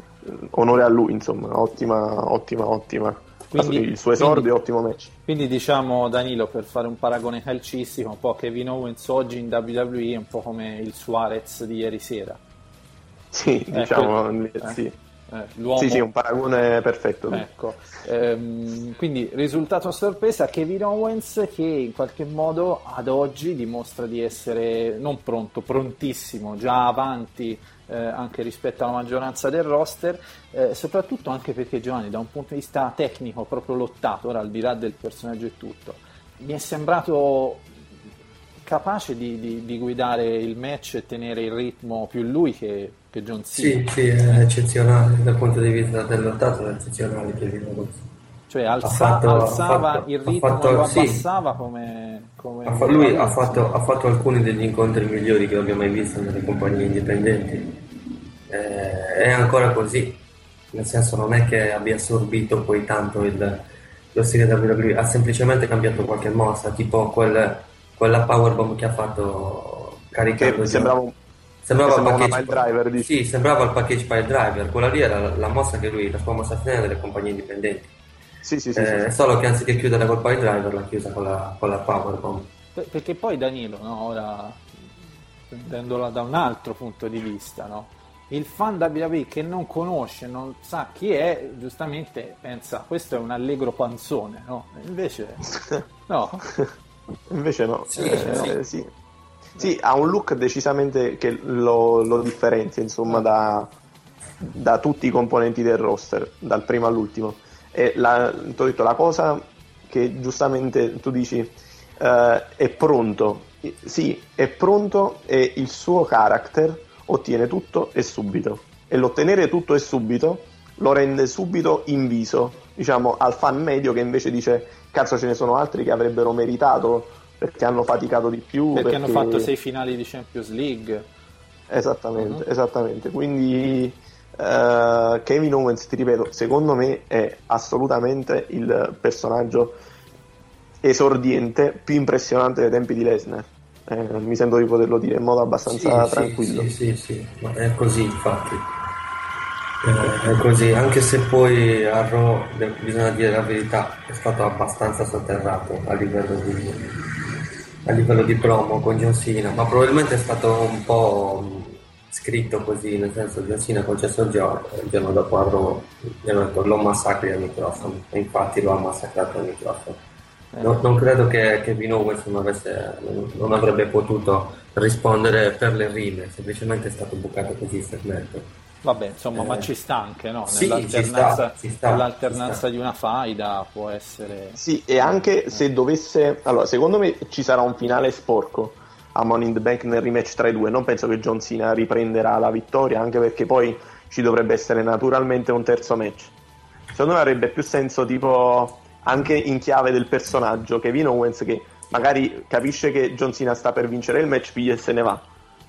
onore a lui insomma ottima ottima ottima quindi, il suo esordio quindi, ottimo match. Quindi diciamo Danilo per fare un paragone calcistico, un po' Kevin Owens oggi in WWE è un po' come il Suarez di ieri sera. Sì, eh, diciamo quel, eh, sì. Eh, sì, sì, un paragone perfetto. Ecco. Ehm, quindi risultato a sorpresa Kevin Owens che in qualche modo ad oggi dimostra di essere non pronto, prontissimo, già avanti eh, anche rispetto alla maggioranza del roster, eh, soprattutto anche perché Giovanni da un punto di vista tecnico, proprio lottato, ora al di là del personaggio e tutto, mi è sembrato capace di, di, di, guidare il match e tenere il ritmo più lui che, che John Cena. Sì, sì, è eccezionale dal punto di vista del lottato, è eccezionale Kevin Cioè alza, fatto, alzava fatto, il ritmo fatto, lo abbassava sì. come, come ha lui ha fatto, ha fatto, alcuni degli incontri migliori che abbia mai visto nelle compagnie indipendenti eh, è ancora così, nel senso non è che abbia assorbito poi tanto il, lo stile WWE, ha semplicemente cambiato qualche mossa, tipo quel, quella powerbomb che ha fatto caricando... sembrava un Sembrava, sembrava package, driver, dici. Sì, sembrava il package pile driver. Quella lì era la, la mossa che lui, la sua mossa finale delle compagnie indipendenti. Sì, sì, sì, eh, sì, Solo che anziché chiudere col pile driver l'ha chiusa con la, con la powerbomb. Perché poi Danilo, no, ora prendendola da un altro punto di vista, no? il fan WWE che non conosce, non sa chi è, giustamente pensa questo è un allegro panzone, no? Invece no. Invece no. Sì, eh, sì. Sì. ha un look decisamente che lo, lo differenzia, insomma, da, da, tutti i componenti del roster, dal primo all'ultimo. E la, ti ho detto, la cosa che giustamente tu dici uh, è pronto. Sì, è pronto e il suo character ottiene tutto e subito. E l'ottenere tutto e subito lo rende subito inviso, diciamo, al fan medio che invece dice cazzo ce ne sono altri che avrebbero meritato perché hanno faticato di più. Perché, perché... hanno fatto sei finali di Champions League. Esattamente, uh-huh. esattamente. Quindi uh, Kevin Owens, ti ripeto, secondo me è assolutamente il personaggio esordiente più impressionante dei tempi di Lesnar eh, mi sento di poterlo dire in modo abbastanza sì, tranquillo. Sì, sì, sì, ma è così infatti. Eh, è così, anche se poi a Raw, bisogna dire la verità, è stato abbastanza sotterrato a livello di, a livello di promo con John Cena, ma probabilmente è stato un po' scritto così, nel senso John Cena concesso il giorno, il giorno dopo a Raw gli hanno detto lo massacri al microfono, e infatti lo ha massacrato al microfono. Non, non, credo che Kevin Owens non, avesse, non, avrebbe potuto rispondere per le rime, semplicemente è stato bucato così il segmento. Vabbè, insomma, eh, ma ci sta anche, no? Sì, Nell'alternanza, ci sta, nell'alternanza ci sta. di una faida può essere... Sì, e anche eh. se dovesse... Allora, secondo me ci sarà un finale sporco a Money in the Bank nel rematch tra i due. Non penso che John Cena riprenderà la vittoria, anche perché poi ci dovrebbe essere naturalmente un terzo match. Secondo me avrebbe più senso tipo anche in chiave del personaggio Kevin Owens che magari capisce che John Cena sta per vincere il match, piglia e se ne va.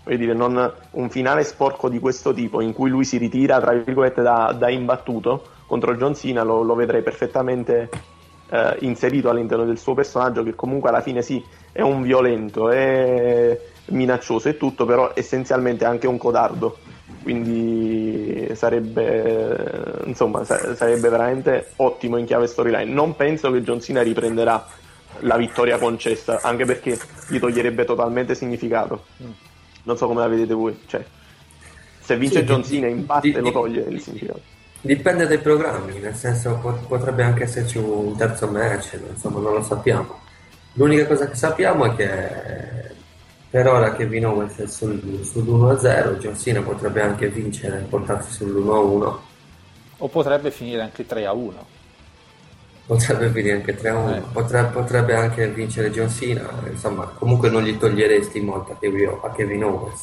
Dire, non un finale sporco di questo tipo in cui lui si ritira, tra virgolette, da, da imbattuto contro John Cena, lo, lo vedrei perfettamente eh, inserito all'interno del suo personaggio, che comunque alla fine sì, è un violento, è minaccioso e tutto, però essenzialmente è anche un codardo. Quindi sarebbe, insomma, sarebbe veramente ottimo in chiave storyline. Non penso che John Cena riprenderà la vittoria concessa, anche perché gli toglierebbe totalmente significato. Non so come la vedete voi. Cioè, se vince sì, John Cena in parte di, lo toglie il significato. Dipende dai programmi, nel senso potrebbe anche esserci un terzo match, insomma non lo sappiamo. L'unica cosa che sappiamo è che per ora Kevin Owens è sul, sull'1-0, John Cena potrebbe anche vincere e portarsi sull'1-1. O potrebbe finire anche 3-1. Potrebbe finire anche 3-1, eh. potrebbe, potrebbe, anche vincere John Cena, insomma comunque non gli toglieresti molto a Kevin, a Kevin Owens.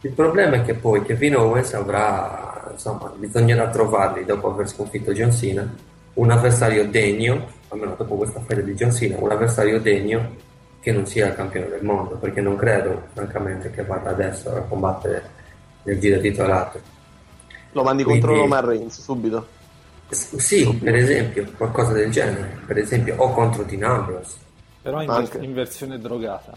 Il problema è che poi Kevin Owens avrà, insomma, bisognerà trovargli dopo aver sconfitto John Cena un avversario degno, almeno dopo questa fede di John Cena, un avversario degno che non sia il campione del mondo, perché non credo, francamente, che vada adesso a combattere nel giro titolato. Lo mandi Quindi, contro Roman Reigns subito? Sì, per esempio, qualcosa del genere, per esempio, o contro Dean Ambrose. Però in, ver- in versione drogata.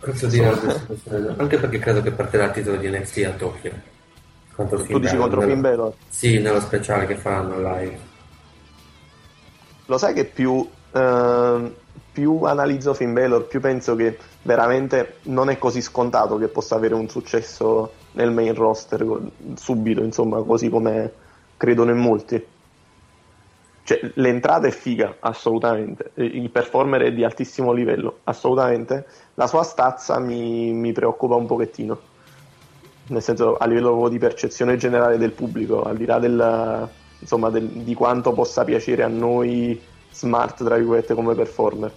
Contro Dean Ambrose, anche perché credo che partirà il titolo di NXT a Tokyo. Contro tu Finn dici contro Finn Balor? Sì, nello speciale che faranno live. Lo sai che più... Uh più analizzo Finn Balor, più penso che veramente non è così scontato che possa avere un successo nel main roster subito, insomma, così come credono in molti. Cioè, l'entrata è figa, assolutamente. Il performer è di altissimo livello, assolutamente. La sua stazza mi, mi preoccupa un pochettino. Nel senso, a livello di percezione generale del pubblico, al di là del, insomma, del, di quanto possa piacere a noi smart, tra virgolette, come performer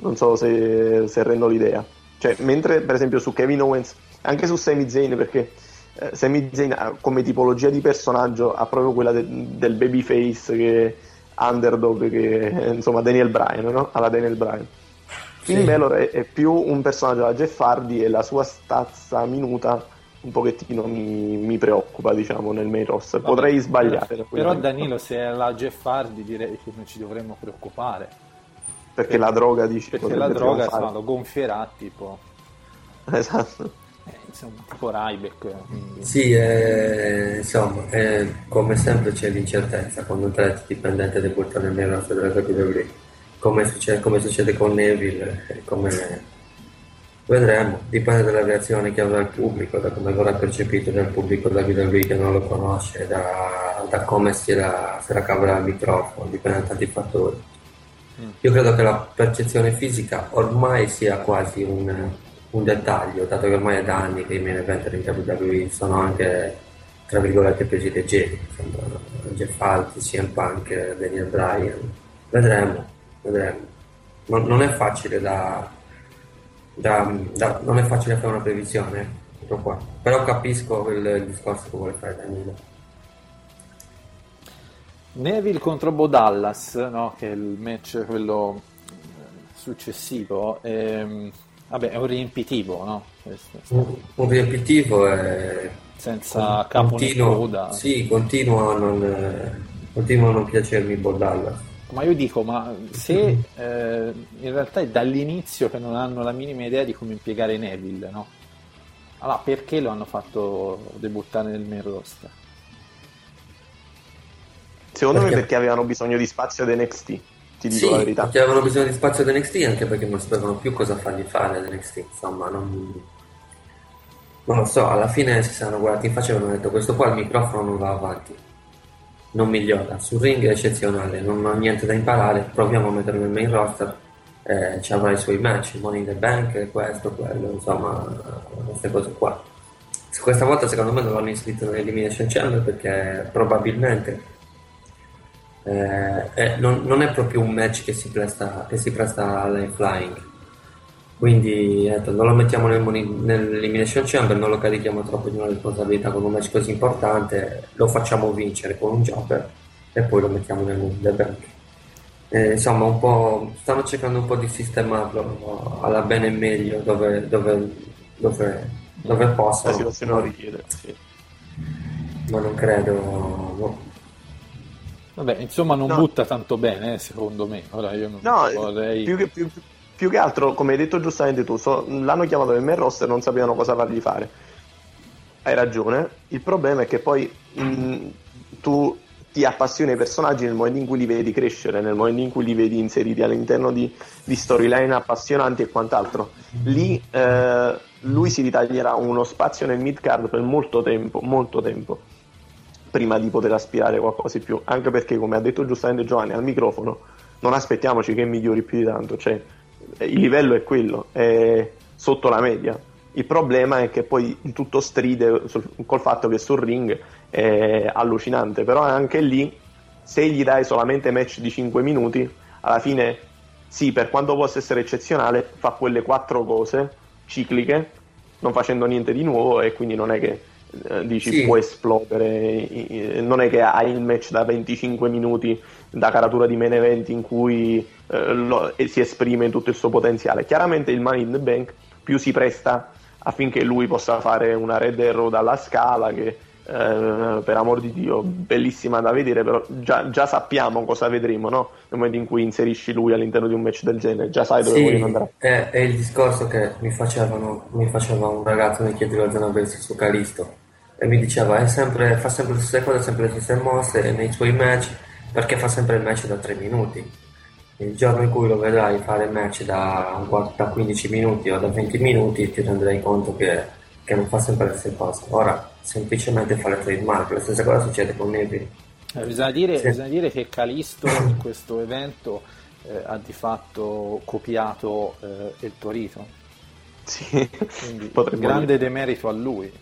non so se, se rendo l'idea. Cioè, mentre per esempio su Kevin Owens, anche su Sami Zayn, perché eh, Sami Zayn come tipologia di personaggio ha proprio quella de- del babyface che underdog, che insomma Daniel Bryan, no? Alla Daniel Bryan. Finn sì. Balor è, è, più un personaggio da Jeff Hardy e la sua stazza minuta un pochettino mi, mi preoccupa, diciamo, nel main roster. Potrei sbagliare. Però Danilo, se è la Jeff Hardy direi che non ci dovremmo preoccupare perché la droga dice perché la droga insomma, lo gonfierà tipo esatto eh, insomma tipo Ryback quindi... sì eh, insomma eh, come sempre c'è l'incertezza quando un talento dipendente debutta nel main roster della WWE come succede, come succede con Neville come vedremo dipende dalla reazione che avrà il pubblico da come verrà percepito dal pubblico da WWE che non lo conosce da, da come si la, se la caverà il microfono dipende da tanti fattori. Io credo che la percezione fisica ormai sia quasi un, un dettaglio, dato che ormai è da anni che i main eventer in WWE sono anche, tra virgolette, presi leggeri, Jeff Hardy, CM Punk, Daniel Bryan. Vedremo, vedremo. Non, non è facile da, da, da, non è facile fare una previsione, però capisco il, il discorso che vuole fare Danilo. Neville contro Bo Dallas, no? che è il match quello eh, successivo, ehm, vabbè, è un riempitivo, no? Un, un riempitivo è... senza capo continuo, coda. Sì, continua a non, continua a non piacermi Bo Dallas. Ma io dico, ma se eh, in realtà è dall'inizio che non hanno la minima idea di come impiegare Neville, no? Allora, perché lo hanno fatto debuttare nel main roster? Secondo perché? me perché avevano bisogno di spazio ad NXT, ti dico sì, la verità. Perché avevano bisogno di spazio ad NXT anche perché non sapevano più cosa fargli fare ad NXT, insomma, non... non lo so, alla fine si saranno guardati in faccia e hanno detto questo qua il microfono non va avanti, non migliora, sul ring è eccezionale, non ho niente da imparare, proviamo a metterlo nel main roster, eh, ci avrà i suoi match, Money in the Bank, questo, quello, insomma, queste cose qua. Questa volta secondo me non l'hanno iscritto nell'Elimination Channel perché probabilmente eh, eh, non, non, è proprio un match che si presta, che si presta all'high flying. quindi detto, non lo mettiamo nel nell'elimination chamber, non lo carichiamo troppo di una responsabilità con un match così importante, lo facciamo vincere con un jobber e poi lo mettiamo nel Bank. Eh, insomma, un po', stanno cercando un po' di sistemarlo alla bene e meglio dove, dove, dove, dove La possono, situazione lo richiede. Sì. ma non credo. no. Vabbè, insomma, non No. butta tanto bene, eh, secondo me. Ora io non No, vorrei. più, che, più- più che altro, come hai detto giustamente tu, so- l'hanno chiamato nel main roster e non sapevano cosa fargli fare. Hai ragione. Il problema è che poi mh, tu ti appassioni ai personaggi nel momento in cui li vedi crescere, nel momento in cui li vedi inseriti all'interno di, di storyline appassionanti e quant'altro. Lì eh, lui si ritaglierà uno spazio nel mid card per molto tempo, molto tempo prima di poter aspirare a qualcosa di più. Anche perché, come ha detto giustamente Giovanni al microfono, non aspettiamoci che migliori più di tanto. Cioè, il livello è quello, è sotto la media. Il problema è che poi tutto stride sul- col fatto che sul ring è allucinante, però anche lì, se gli dai solamente match di 5 minuti, alla fine, sì, per quanto possa essere eccezionale, fa quelle quattro cose cicliche, non facendo niente di nuovo e quindi non è che dici Sì. può esplodere, non è che hai il match da 25 minuti da caratura di main event in cui eh, lo- si esprime tutto il suo potenziale. Chiaramente il Money in the Bank più si presta affinché lui possa fare una Red Arrow dalla scala che eh, per amor di Dio bellissima da vedere però già, già sappiamo cosa vedremo no? nel momento in cui inserisci lui all'interno di un match del genere già sai dove Sì, vogliono andare è, è il discorso che mi, facevano, mi faceva un ragazzo mi chiedeva zona verso su Calisto e mi diceva è sempre, fa sempre le stesse cose, sempre le stesse mosse nei suoi match perché fa sempre il match da 3 minuti. Il giorno in cui lo vedrai fare match da, da 15 minuti o da 20 minuti ti renderai conto che, che non fa sempre le stesse cose. Ora semplicemente fa le trademark, la stessa cosa succede con Neville. Eh, bisogna, dire, Sì. bisogna dire che Calisto in questo evento eh, ha di fatto copiato eh, il Torito, sì, grande dire. demerito a lui.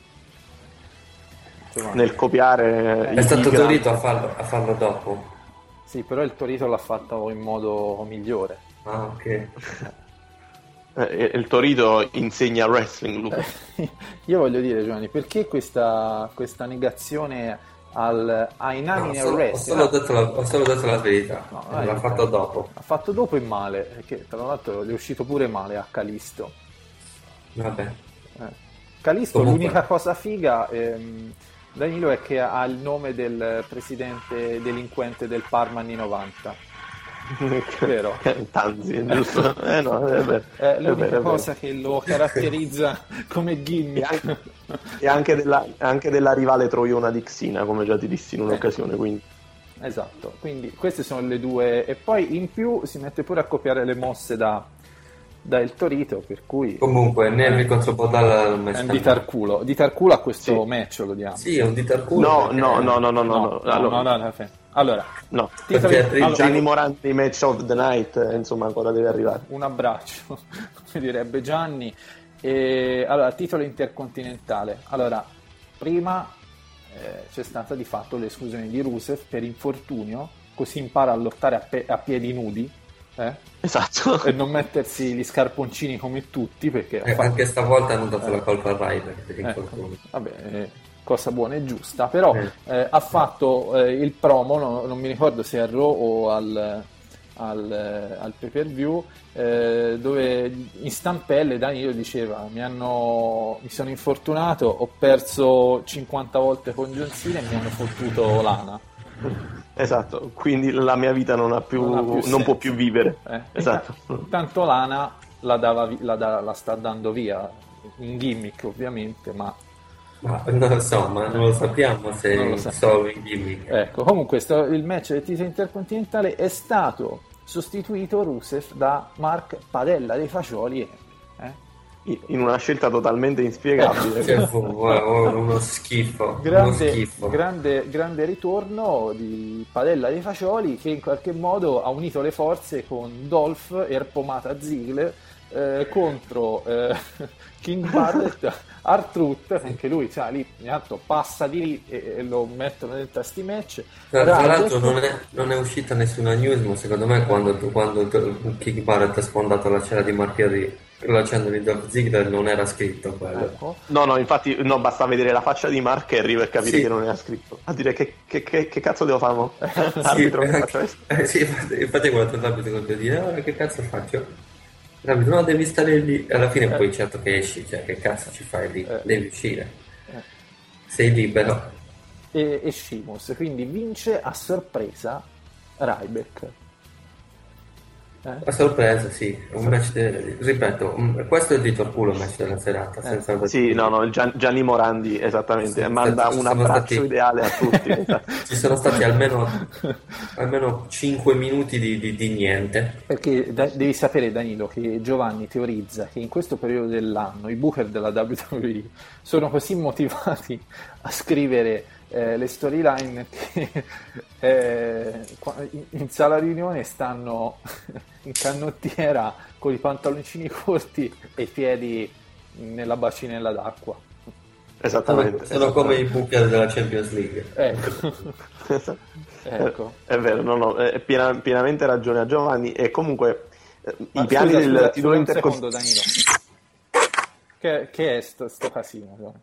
Nel copiare È stato Torito a farlo, a farlo dopo. Sì, però il Torito l'ha fatto in modo migliore. Ah, ok. Eh, il Torito insegna wrestling Luca. Io voglio dire, Giovanni, perché questa, questa negazione al, ai nani No, ho ho wrestling? solo detto la, ho solo detto la verità, No, l'ha dai, fatto dopo. Ha fatto dopo e male, perché tra l'altro gli è uscito pure male a Calisto. Vabbè. Eh. Calisto, Comunque. l'unica cosa figa, ehm, Danilo, è che ha il nome del presidente delinquente del Parma anni 90. Vero. Tanzi, giusto? Eh no, è vero. È è l'unica è cosa che lo caratterizza come E gimmick. anche, e anche della, anche della rivale troiona di Xina, come già ti dissi in un'occasione. Quindi. Esatto, quindi queste sono le due. E poi in più si mette pure a copiare le mosse da, da El Torito, per cui Comunque, Neville contro Podalla è un ditarculo. Ditarculo a questo Sì. match lo diamo. Sì, è un ditarculo. No, perché- no, no, no, no, no, no, no. no, Allora, no, no, no, Allora, no. titoli- Perché allora, Gianni Morandi match of the night, eh, insomma, ancora deve arrivare. un abbraccio, come direbbe Gianni. E, allora, titolo intercontinentale. Allora, prima eh, c'è stata di fatto l'esclusione di Rusev per infortunio, così impara a lottare a, pe- a piedi nudi eh, Esatto. e non mettersi gli scarponcini come tutti, perché Eh, fatto- anche stavolta hanno dato la colpa a Ryder per Ecco, vabbè, eh, cosa buona e giusta, però Eh. eh, ha fatto eh, il promo, no- non mi ricordo se a Raw o al, al, eh, al pay per view, eh, dove in stampelle Danilo diceva mi, hanno, mi sono infortunato, ho perso 50 volte con John Cena e mi hanno fottuto Lana. Esatto, quindi la mia vita non, ha più, Non ha più non può più vivere. Eh, Esatto. Tanto Lana la, dava la da- la sta dando via, in gimmick ovviamente, ma Ma non lo so, ma non lo sappiamo se Non lo è sappiamo. solo in gimmick. Ecco, comunque sto- il match del titolo intercontinentale è stato sostituito Rusev da Mark Padella dei Fagioli. In una scelta totalmente inspiegabile. Fu- uno uno schifo, uno Grande, schifo. grande, grande ritorno di Padella dei Fagioli che in qualche modo ha unito le forze con Dolph e Erpomata Ziggler eh, contro eh, King Barrett, Artruth, anche lui cioè, lì, ogni tanto passa di lì e, e lo mettono dentro a sti match. Tra, tra l'altro non è, non è uscita nessuna news, ma secondo me quando, quando Kick Barrett ha sfondato la cella di Mark Quello accendo di Dolph Ziggler non era scritto quello. Ecco. No, no, infatti no, basta vedere la faccia di Mark Henry per capire Sì. che non era scritto. A dire che, che, che, che cazzo devo fare? Sì, eh, eh, sì, infatti, infatti quello l'arbitro quando dire, "Ah, che cazzo faccio? L'arbitro, no, devi stare lì. E alla fine poi certo che esci, cioè che cazzo ci fai lì? Eh. Devi uscire. Eh. Sei libero. E, e Shimus, quindi vince a sorpresa Ryback. Eh? A sorpresa, sì, un match, de- ripeto, un- questo è il dito al culo il match della serata, di Sì, no, no, Gian- Gianni Morandi, esattamente, Sì, manda ci un sono abbraccio stati- ideale a tutti. esatto. Ci sono stati almeno, almeno 5 minuti di, di- di niente. Perché da- devi sapere, Danilo, che Giovanni teorizza che in questo periodo dell'anno i booker della WWE sono così motivati a scrivere eh, le storyline che eh, in, sala riunione stanno in canottiera con i pantaloncini corti e i piedi nella bacinella d'acqua. Sono, Esattamente. sono come i booker della Champions League. Ecco. ecco. È vero, no, no, è piena- pienamente ragione a Giovanni e comunque eh, Ma i piani scusa, del scusa, titolo scusa un secondo, intercontinentale Danilo. Che, che è sto, sto casino?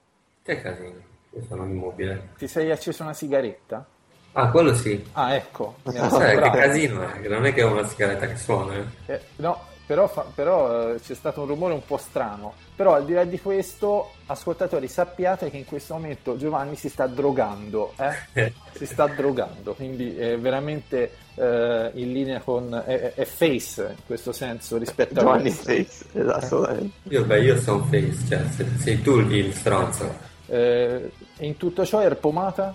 Che casino, io sono immobile. Ti sei acceso una sigaretta? Ah, quello sì. Ah, ecco. Sai che casino è, che non è che è una sigaretta che suona. eh. Eh, no, però, fa- però, eh, c'è stato un rumore un po' strano. Però al di là di questo, ascoltatori, sappiate che in questo momento Giovanni si sta drogando. eh? Si sta drogando, quindi è veramente eh, in linea con... È, è face in questo senso rispetto a Giovanni. Face, esatto. Io, beh, io sono face, cioè se- sei tu il stronzo. Eh, e in tutto ciò è pomata?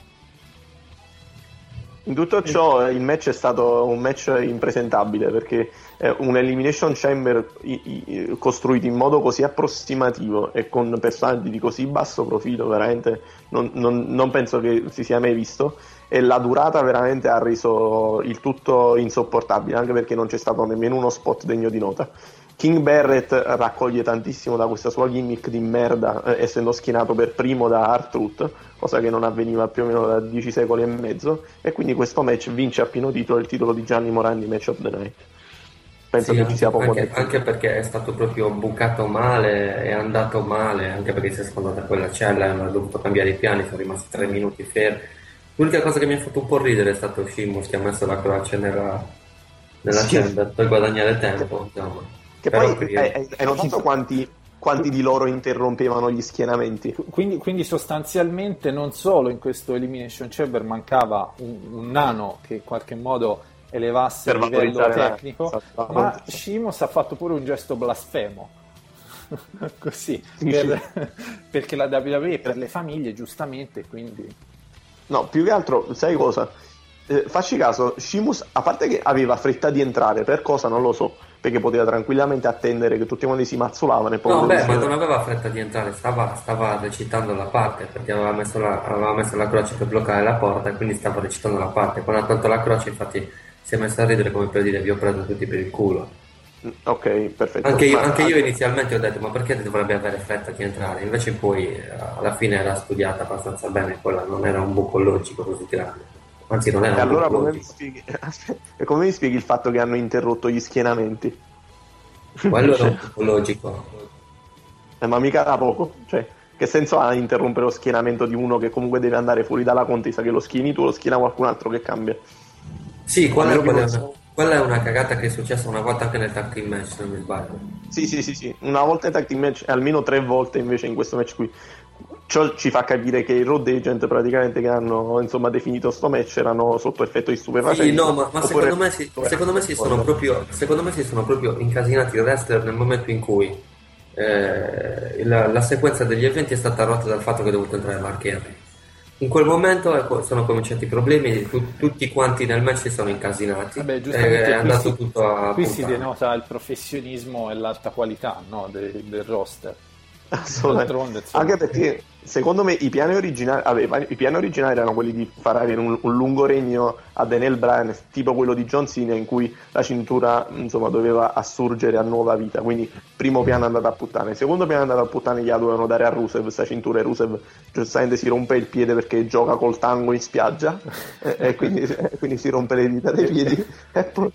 In tutto ciò eh, il match è stato un match impresentabile perché è un Elimination Chamber costruito in modo così approssimativo e con personaggi di così basso profilo veramente non, non- non penso che si sia mai visto e la durata veramente ha reso il tutto insopportabile anche perché non c'è stato nemmeno uno spot degno di nota. King Barrett raccoglie tantissimo da questa sua gimmick di merda, eh, essendo schienato per primo da R-Truth, cosa che non avveniva più o meno da 10 secoli e mezzo, e quindi questo match vince a pieno titolo il titolo di Gianni Morandi Match of the Night. Penso Sì, che ci sia poco anche, anche perché è stato proprio bucato male, è andato male, anche perché si è sfondata quella cella e hanno dovuto cambiare i piani, sono rimasti tre minuti fermi. L'unica cosa che mi ha fatto un po' ridere è stato Shimus che ha messo la croce nella, nella Sì. chamber per guadagnare tempo. Insomma. Che Però poi hai, hai- hai notato quanti, quanti di loro interrompevano gli schienamenti? Quindi, quindi sostanzialmente non solo in questo Elimination Chamber mancava un, un nano che in qualche modo elevasse Per il livello la- tecnico, esatto. ma Shimos ha fatto pure un gesto blasfemo. Così, Sì, per- perché la WWE per le famiglie, giustamente, quindi No, più che altro, sai cosa? Eh, facci caso, Shimus, a parte che aveva fretta di entrare, per cosa non lo so, perché poteva tranquillamente attendere che tutti quanti si mazzolavano e poi... No, beh, ma non aveva fretta di entrare, stava, stava recitando la parte perché aveva messo la, aveva messo la croce per bloccare la porta e quindi stava recitando la parte. Quando ha tolto la croce, infatti, si è messo a ridere come per dire vi ho preso tutti per il culo. Ok, perfetto. Anche io, anche io inizialmente ho detto ma perché dovrebbe avere fretta di entrare? Invece poi eh, alla fine era studiata abbastanza bene, quella non era un buco logico così grande. Anzi non era E allora come mi, spieghi... come mi spieghi il fatto che hanno interrotto gli schienamenti? Quello era un logico. Eh, ma mica da poco. Cioè, che senso ha interrompere lo schienamento di uno che comunque deve andare fuori dalla contesa? Che lo schieni tu, lo schiena qualcun altro che cambia. Sì, quella, quella una, quella è una cagata che è successa una volta anche nel tag team match, se non mi sbaglio. Sì, sì, sì, sì. Una volta in tag team match almeno tre volte invece in questo match qui. Ciò ci fa capire che i road agent praticamente che hanno insomma definito sto match erano sotto effetto di stupefacenti. Sì, no, ma, ma secondo, me si, secondo, me si sono proprio, secondo me si sono proprio incasinati i wrestler nel momento in cui eh, la, la sequenza degli eventi è stata rotta dal fatto che è dovuto entrare Mark Henry. In quel momento ecco, sono cominciati i problemi, tu- tutti quanti nel match si sono incasinati, Vabbè, e giustamente è qui andato si- tutto a qui si puttane. denota il professionismo e l'alta qualità no, de- del roster. Assolutamente. Anche perché secondo me i piani originali, vabbè, i piani originali erano quelli di far avere un, un lungo regno a Daniel Bryan, tipo quello di John Cena, in cui la cintura insomma, doveva assurgere a nuova vita. Quindi, primo piano è andato a puttane. Secondo piano è andato a puttane, gliela dovevano dare a Rusev questa cintura. E Rusev giustamente si rompe il piede perché gioca col tango in spiaggia, e, e quindi, e quindi si rompe le dita dei piedi. E poi,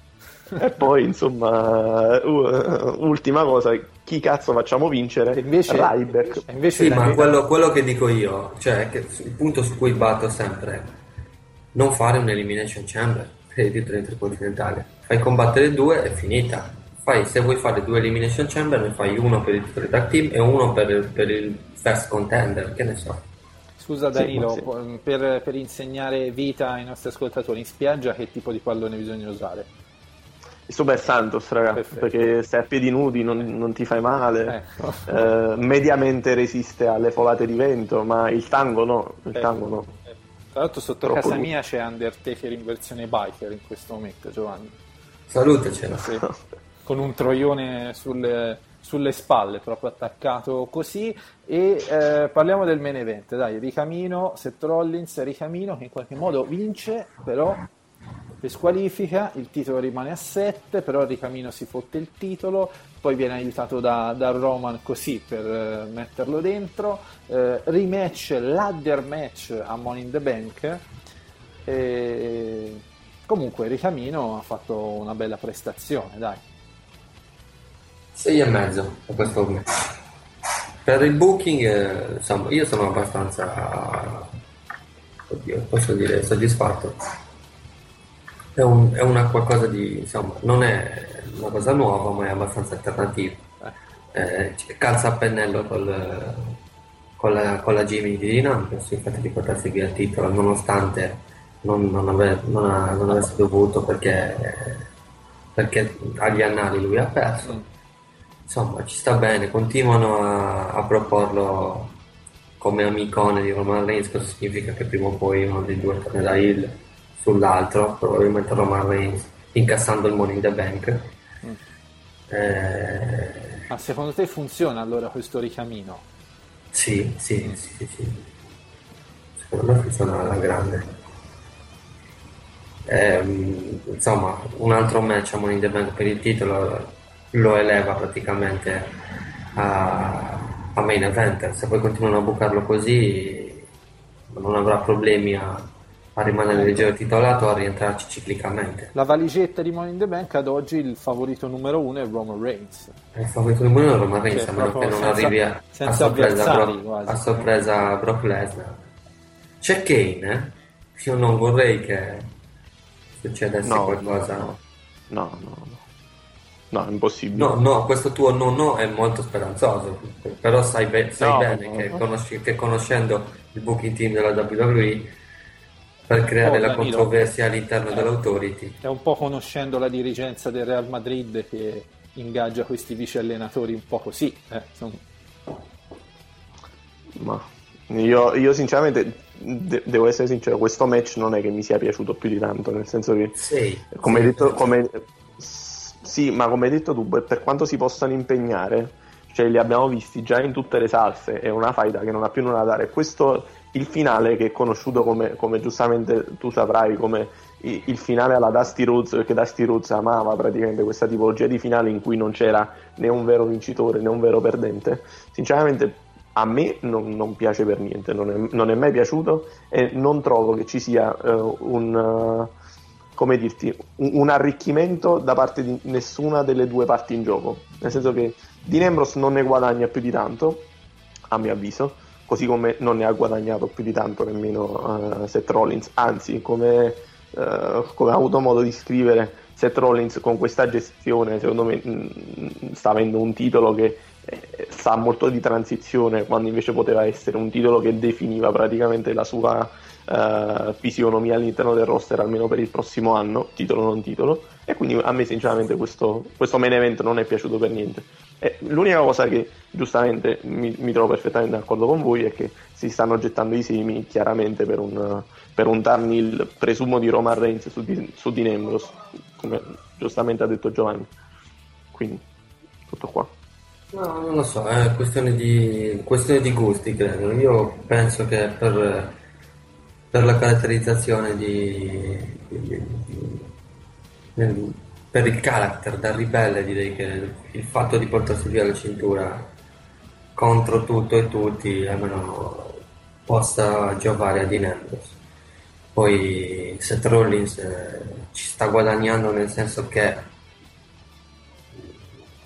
e poi, insomma, uh, ultima cosa, chi cazzo facciamo vincere? Invece, Ryback. invece Sì, ma quello, quello che dico io, cioè che il punto su cui batto sempre è non fare un elimination chamber per i titoli intercontinentali. Fai combattere due e finita. Fai, se vuoi fare due elimination chamber, ne fai uno per il titolo tag team e uno per, il- per il first contender, che ne so. Scusa Sì, Danilo, sì. po- per, per insegnare vita ai nostri ascoltatori in spiaggia che tipo di pallone bisogna usare? Il Super Santos, raga, Perfetto. perché se a piedi nudi non, non ti fai male, Ecco. eh, mediamente resiste alle folate di vento, ma il tango no, il Eh, tango no. eh, Tra l'altro sotto Troppo casa mia c'è Undertaker in versione biker in questo momento, Giovanni. Salutacelo. Sì. Con un troione sulle, sulle spalle, proprio attaccato così. E eh, parliamo del main event, dai, Ricamino, Seth Rollins, Ricamino che in qualche modo vince, però per squalifica, il titolo rimane a 7, però Ricamino si fotte il titolo, poi viene aiutato da, da Roman così per eh, metterlo dentro, eh, rematch, ladder match a Money in the Bank, e comunque Ricamino ha fatto una bella prestazione, dai. Sei e mezzo a questo momento. Per il booking, eh, insomma, io sono abbastanza, oddio, posso dire, soddisfatto. È, un- è una qualcosa di, insomma, non è una cosa nuova, ma è abbastanza alternativa. Eh, calza a pennello col, con, la, con la Jimmy di Dinambros, il fatto di portarsi via il titolo, nonostante non, non, ave- non ha- non avesse dovuto perché, perché agli annali lui ha perso. Insomma, ci sta bene, continuano a, a proporlo come amicone di Roman Reigns, cosa significa che prima o poi uno dei due tornerà il sull'altro, probabilmente Roman Reigns, incassando il Money in the Bank. Eh, Ma secondo te funziona allora questo Ricamino? sì, sì, sì, sì, sì. Secondo me funziona alla grande. Ehm, insomma, un altro match a Money in the Bank per il titolo lo eleva praticamente a, a main eventer. Se poi continuano a bucarlo così, non avrà problemi a, a rimanere leggero titolato o a rientrarci ciclicamente. La valigetta di Money in the Bank ad oggi il favorito numero uno è Roman Reigns. Il favorito numero uno è Roman Reigns, Cioè, a meno che non senza- arrivi a, a sorpresa, quasi. a sorpresa Brock Lesnar. C'è Kane, eh? Io non vorrei che succedesse No, qualcosa. no, no, no, no. No, è impossibile. No, no, questo tuo no no è molto speranzoso, però sai, be- sai No, bene no, che, no. conosci- che conoscendo il booking team della WWE per creare Oh, la Danilo. controversia all'interno dell'autority È un po' conoscendo la dirigenza del Real Madrid che ingaggia questi vice allenatori un po' così. eh, insomma. Ma io, io sinceramente de- devo essere sincero, questo match non è che mi sia piaciuto più di tanto, nel senso che Sì, come sì, hai detto, sì. come- sì, ma come hai detto tu, per per quanto si possano impegnare, cioè li abbiamo visti già in tutte le salse, è una faida che non ha più nulla da dare. Questo, il finale che è conosciuto come, come giustamente tu saprai, come il finale alla Dusty Rhodes, perché Dusty Rhodes amava praticamente questa tipologia di finale in cui non c'era né un vero vincitore né un vero perdente. Sinceramente a me non, non piace per niente, non è, non è mai piaciuto e non trovo che ci sia eh, un, eh, come dirti, un, un arricchimento da parte di nessuna delle due parti in gioco. Nel senso che Dean Ambrose non ne guadagna più di tanto, a mio avviso, così come non ne ha guadagnato più di tanto nemmeno eh, Seth Rollins, anzi come, eh, come ha avuto modo di scrivere Seth Rollins con questa gestione secondo me mh, sta avendo un titolo che eh, sa molto di transizione quando invece poteva essere un titolo che definiva praticamente la sua eh, fisionomia all'interno del roster almeno per il prossimo anno, titolo non titolo. E quindi a me sinceramente questo, questo main event non è piaciuto per niente. E l'unica cosa che giustamente mi, mi trovo perfettamente d'accordo con voi è che si stanno gettando i semi chiaramente per un, per un turn heel presumo di Roman Reigns su, di, su Dean Ambrose come giustamente ha detto Giovanni. Quindi tutto qua. No, non lo so, è questione di, questione di gusti, credo. Io penso che per, per la caratterizzazione di, di- di- per il character da ribelle, direi che il fatto di portarsi via la cintura contro tutto e tutti almeno possa giovare a Dean. Poi Seth Rollins eh, ci sta guadagnando nel senso che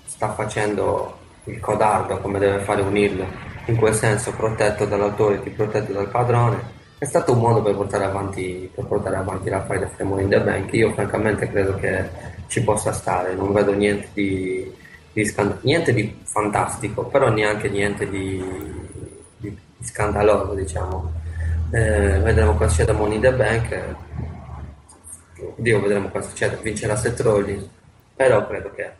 sta facendo il codardo come deve fare un heel, in quel senso protetto dall'autority, protetto dal padrone. È stato un modo per portare avanti, per portare avanti la fight of the Money in the Bank. Io francamente credo che ci possa stare, non vedo niente di, di, scand- niente di fantastico, però neanche niente di, di, scandaloso, diciamo. Eh, vedremo cosa succede a Money in the Bank. Dio, vedremo cosa succede. Vincerà Seth Rollins, però credo che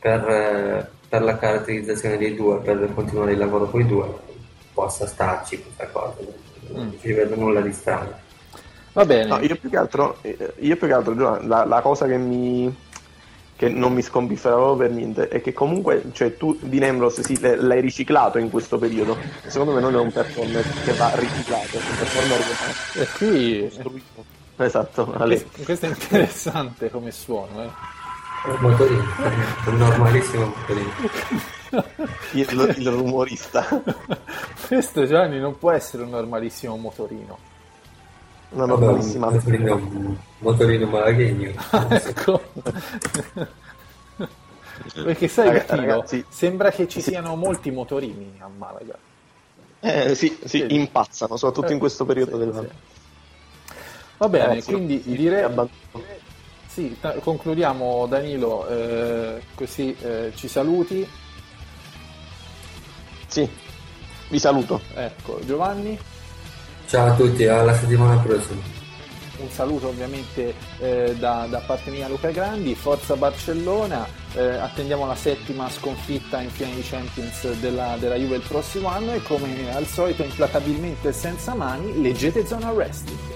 per, per, la caratterizzazione dei due, per continuare il lavoro con i due, possa starci questa cosa. Non ci vedo nulla di strano. Va bene. No, io più che altro, eh, io più che altro la, la cosa che mi che non mi scombifferà proprio per niente è che comunque cioè, tu Dean Ambrose sì, l'hai riciclato in questo periodo secondo me non è un performer che va riciclato è un performer che va e qui costruito esatto questo, questo è interessante come suono eh. un motorino un normalissimo motorino il, il rumorista questo Gianni non può essere un normalissimo motorino una normalissima un motorino, un motorino malaghegno ecco perché sai Ragazzi, Tino, ragazzi, sembra che ci sì. siano molti motorini a Malaga eh, sì, sì, Sì. impazzano soprattutto in questo periodo Sì, dell'anno sì. va bene Ragazzi, quindi direi abbandono. sì, ta- concludiamo Danilo eh, così eh, ci saluti sì vi saluto. Ecco Giovanni? Ciao a tutti alla settimana prossima. Un saluto ovviamente eh, da, da parte mia Luca Grandi, Forza Barcellona, eh, attendiamo la settima sconfitta in finale di Champions della, della Juve il prossimo anno e come al solito implacabilmente senza mani leggete Zona Wrestling.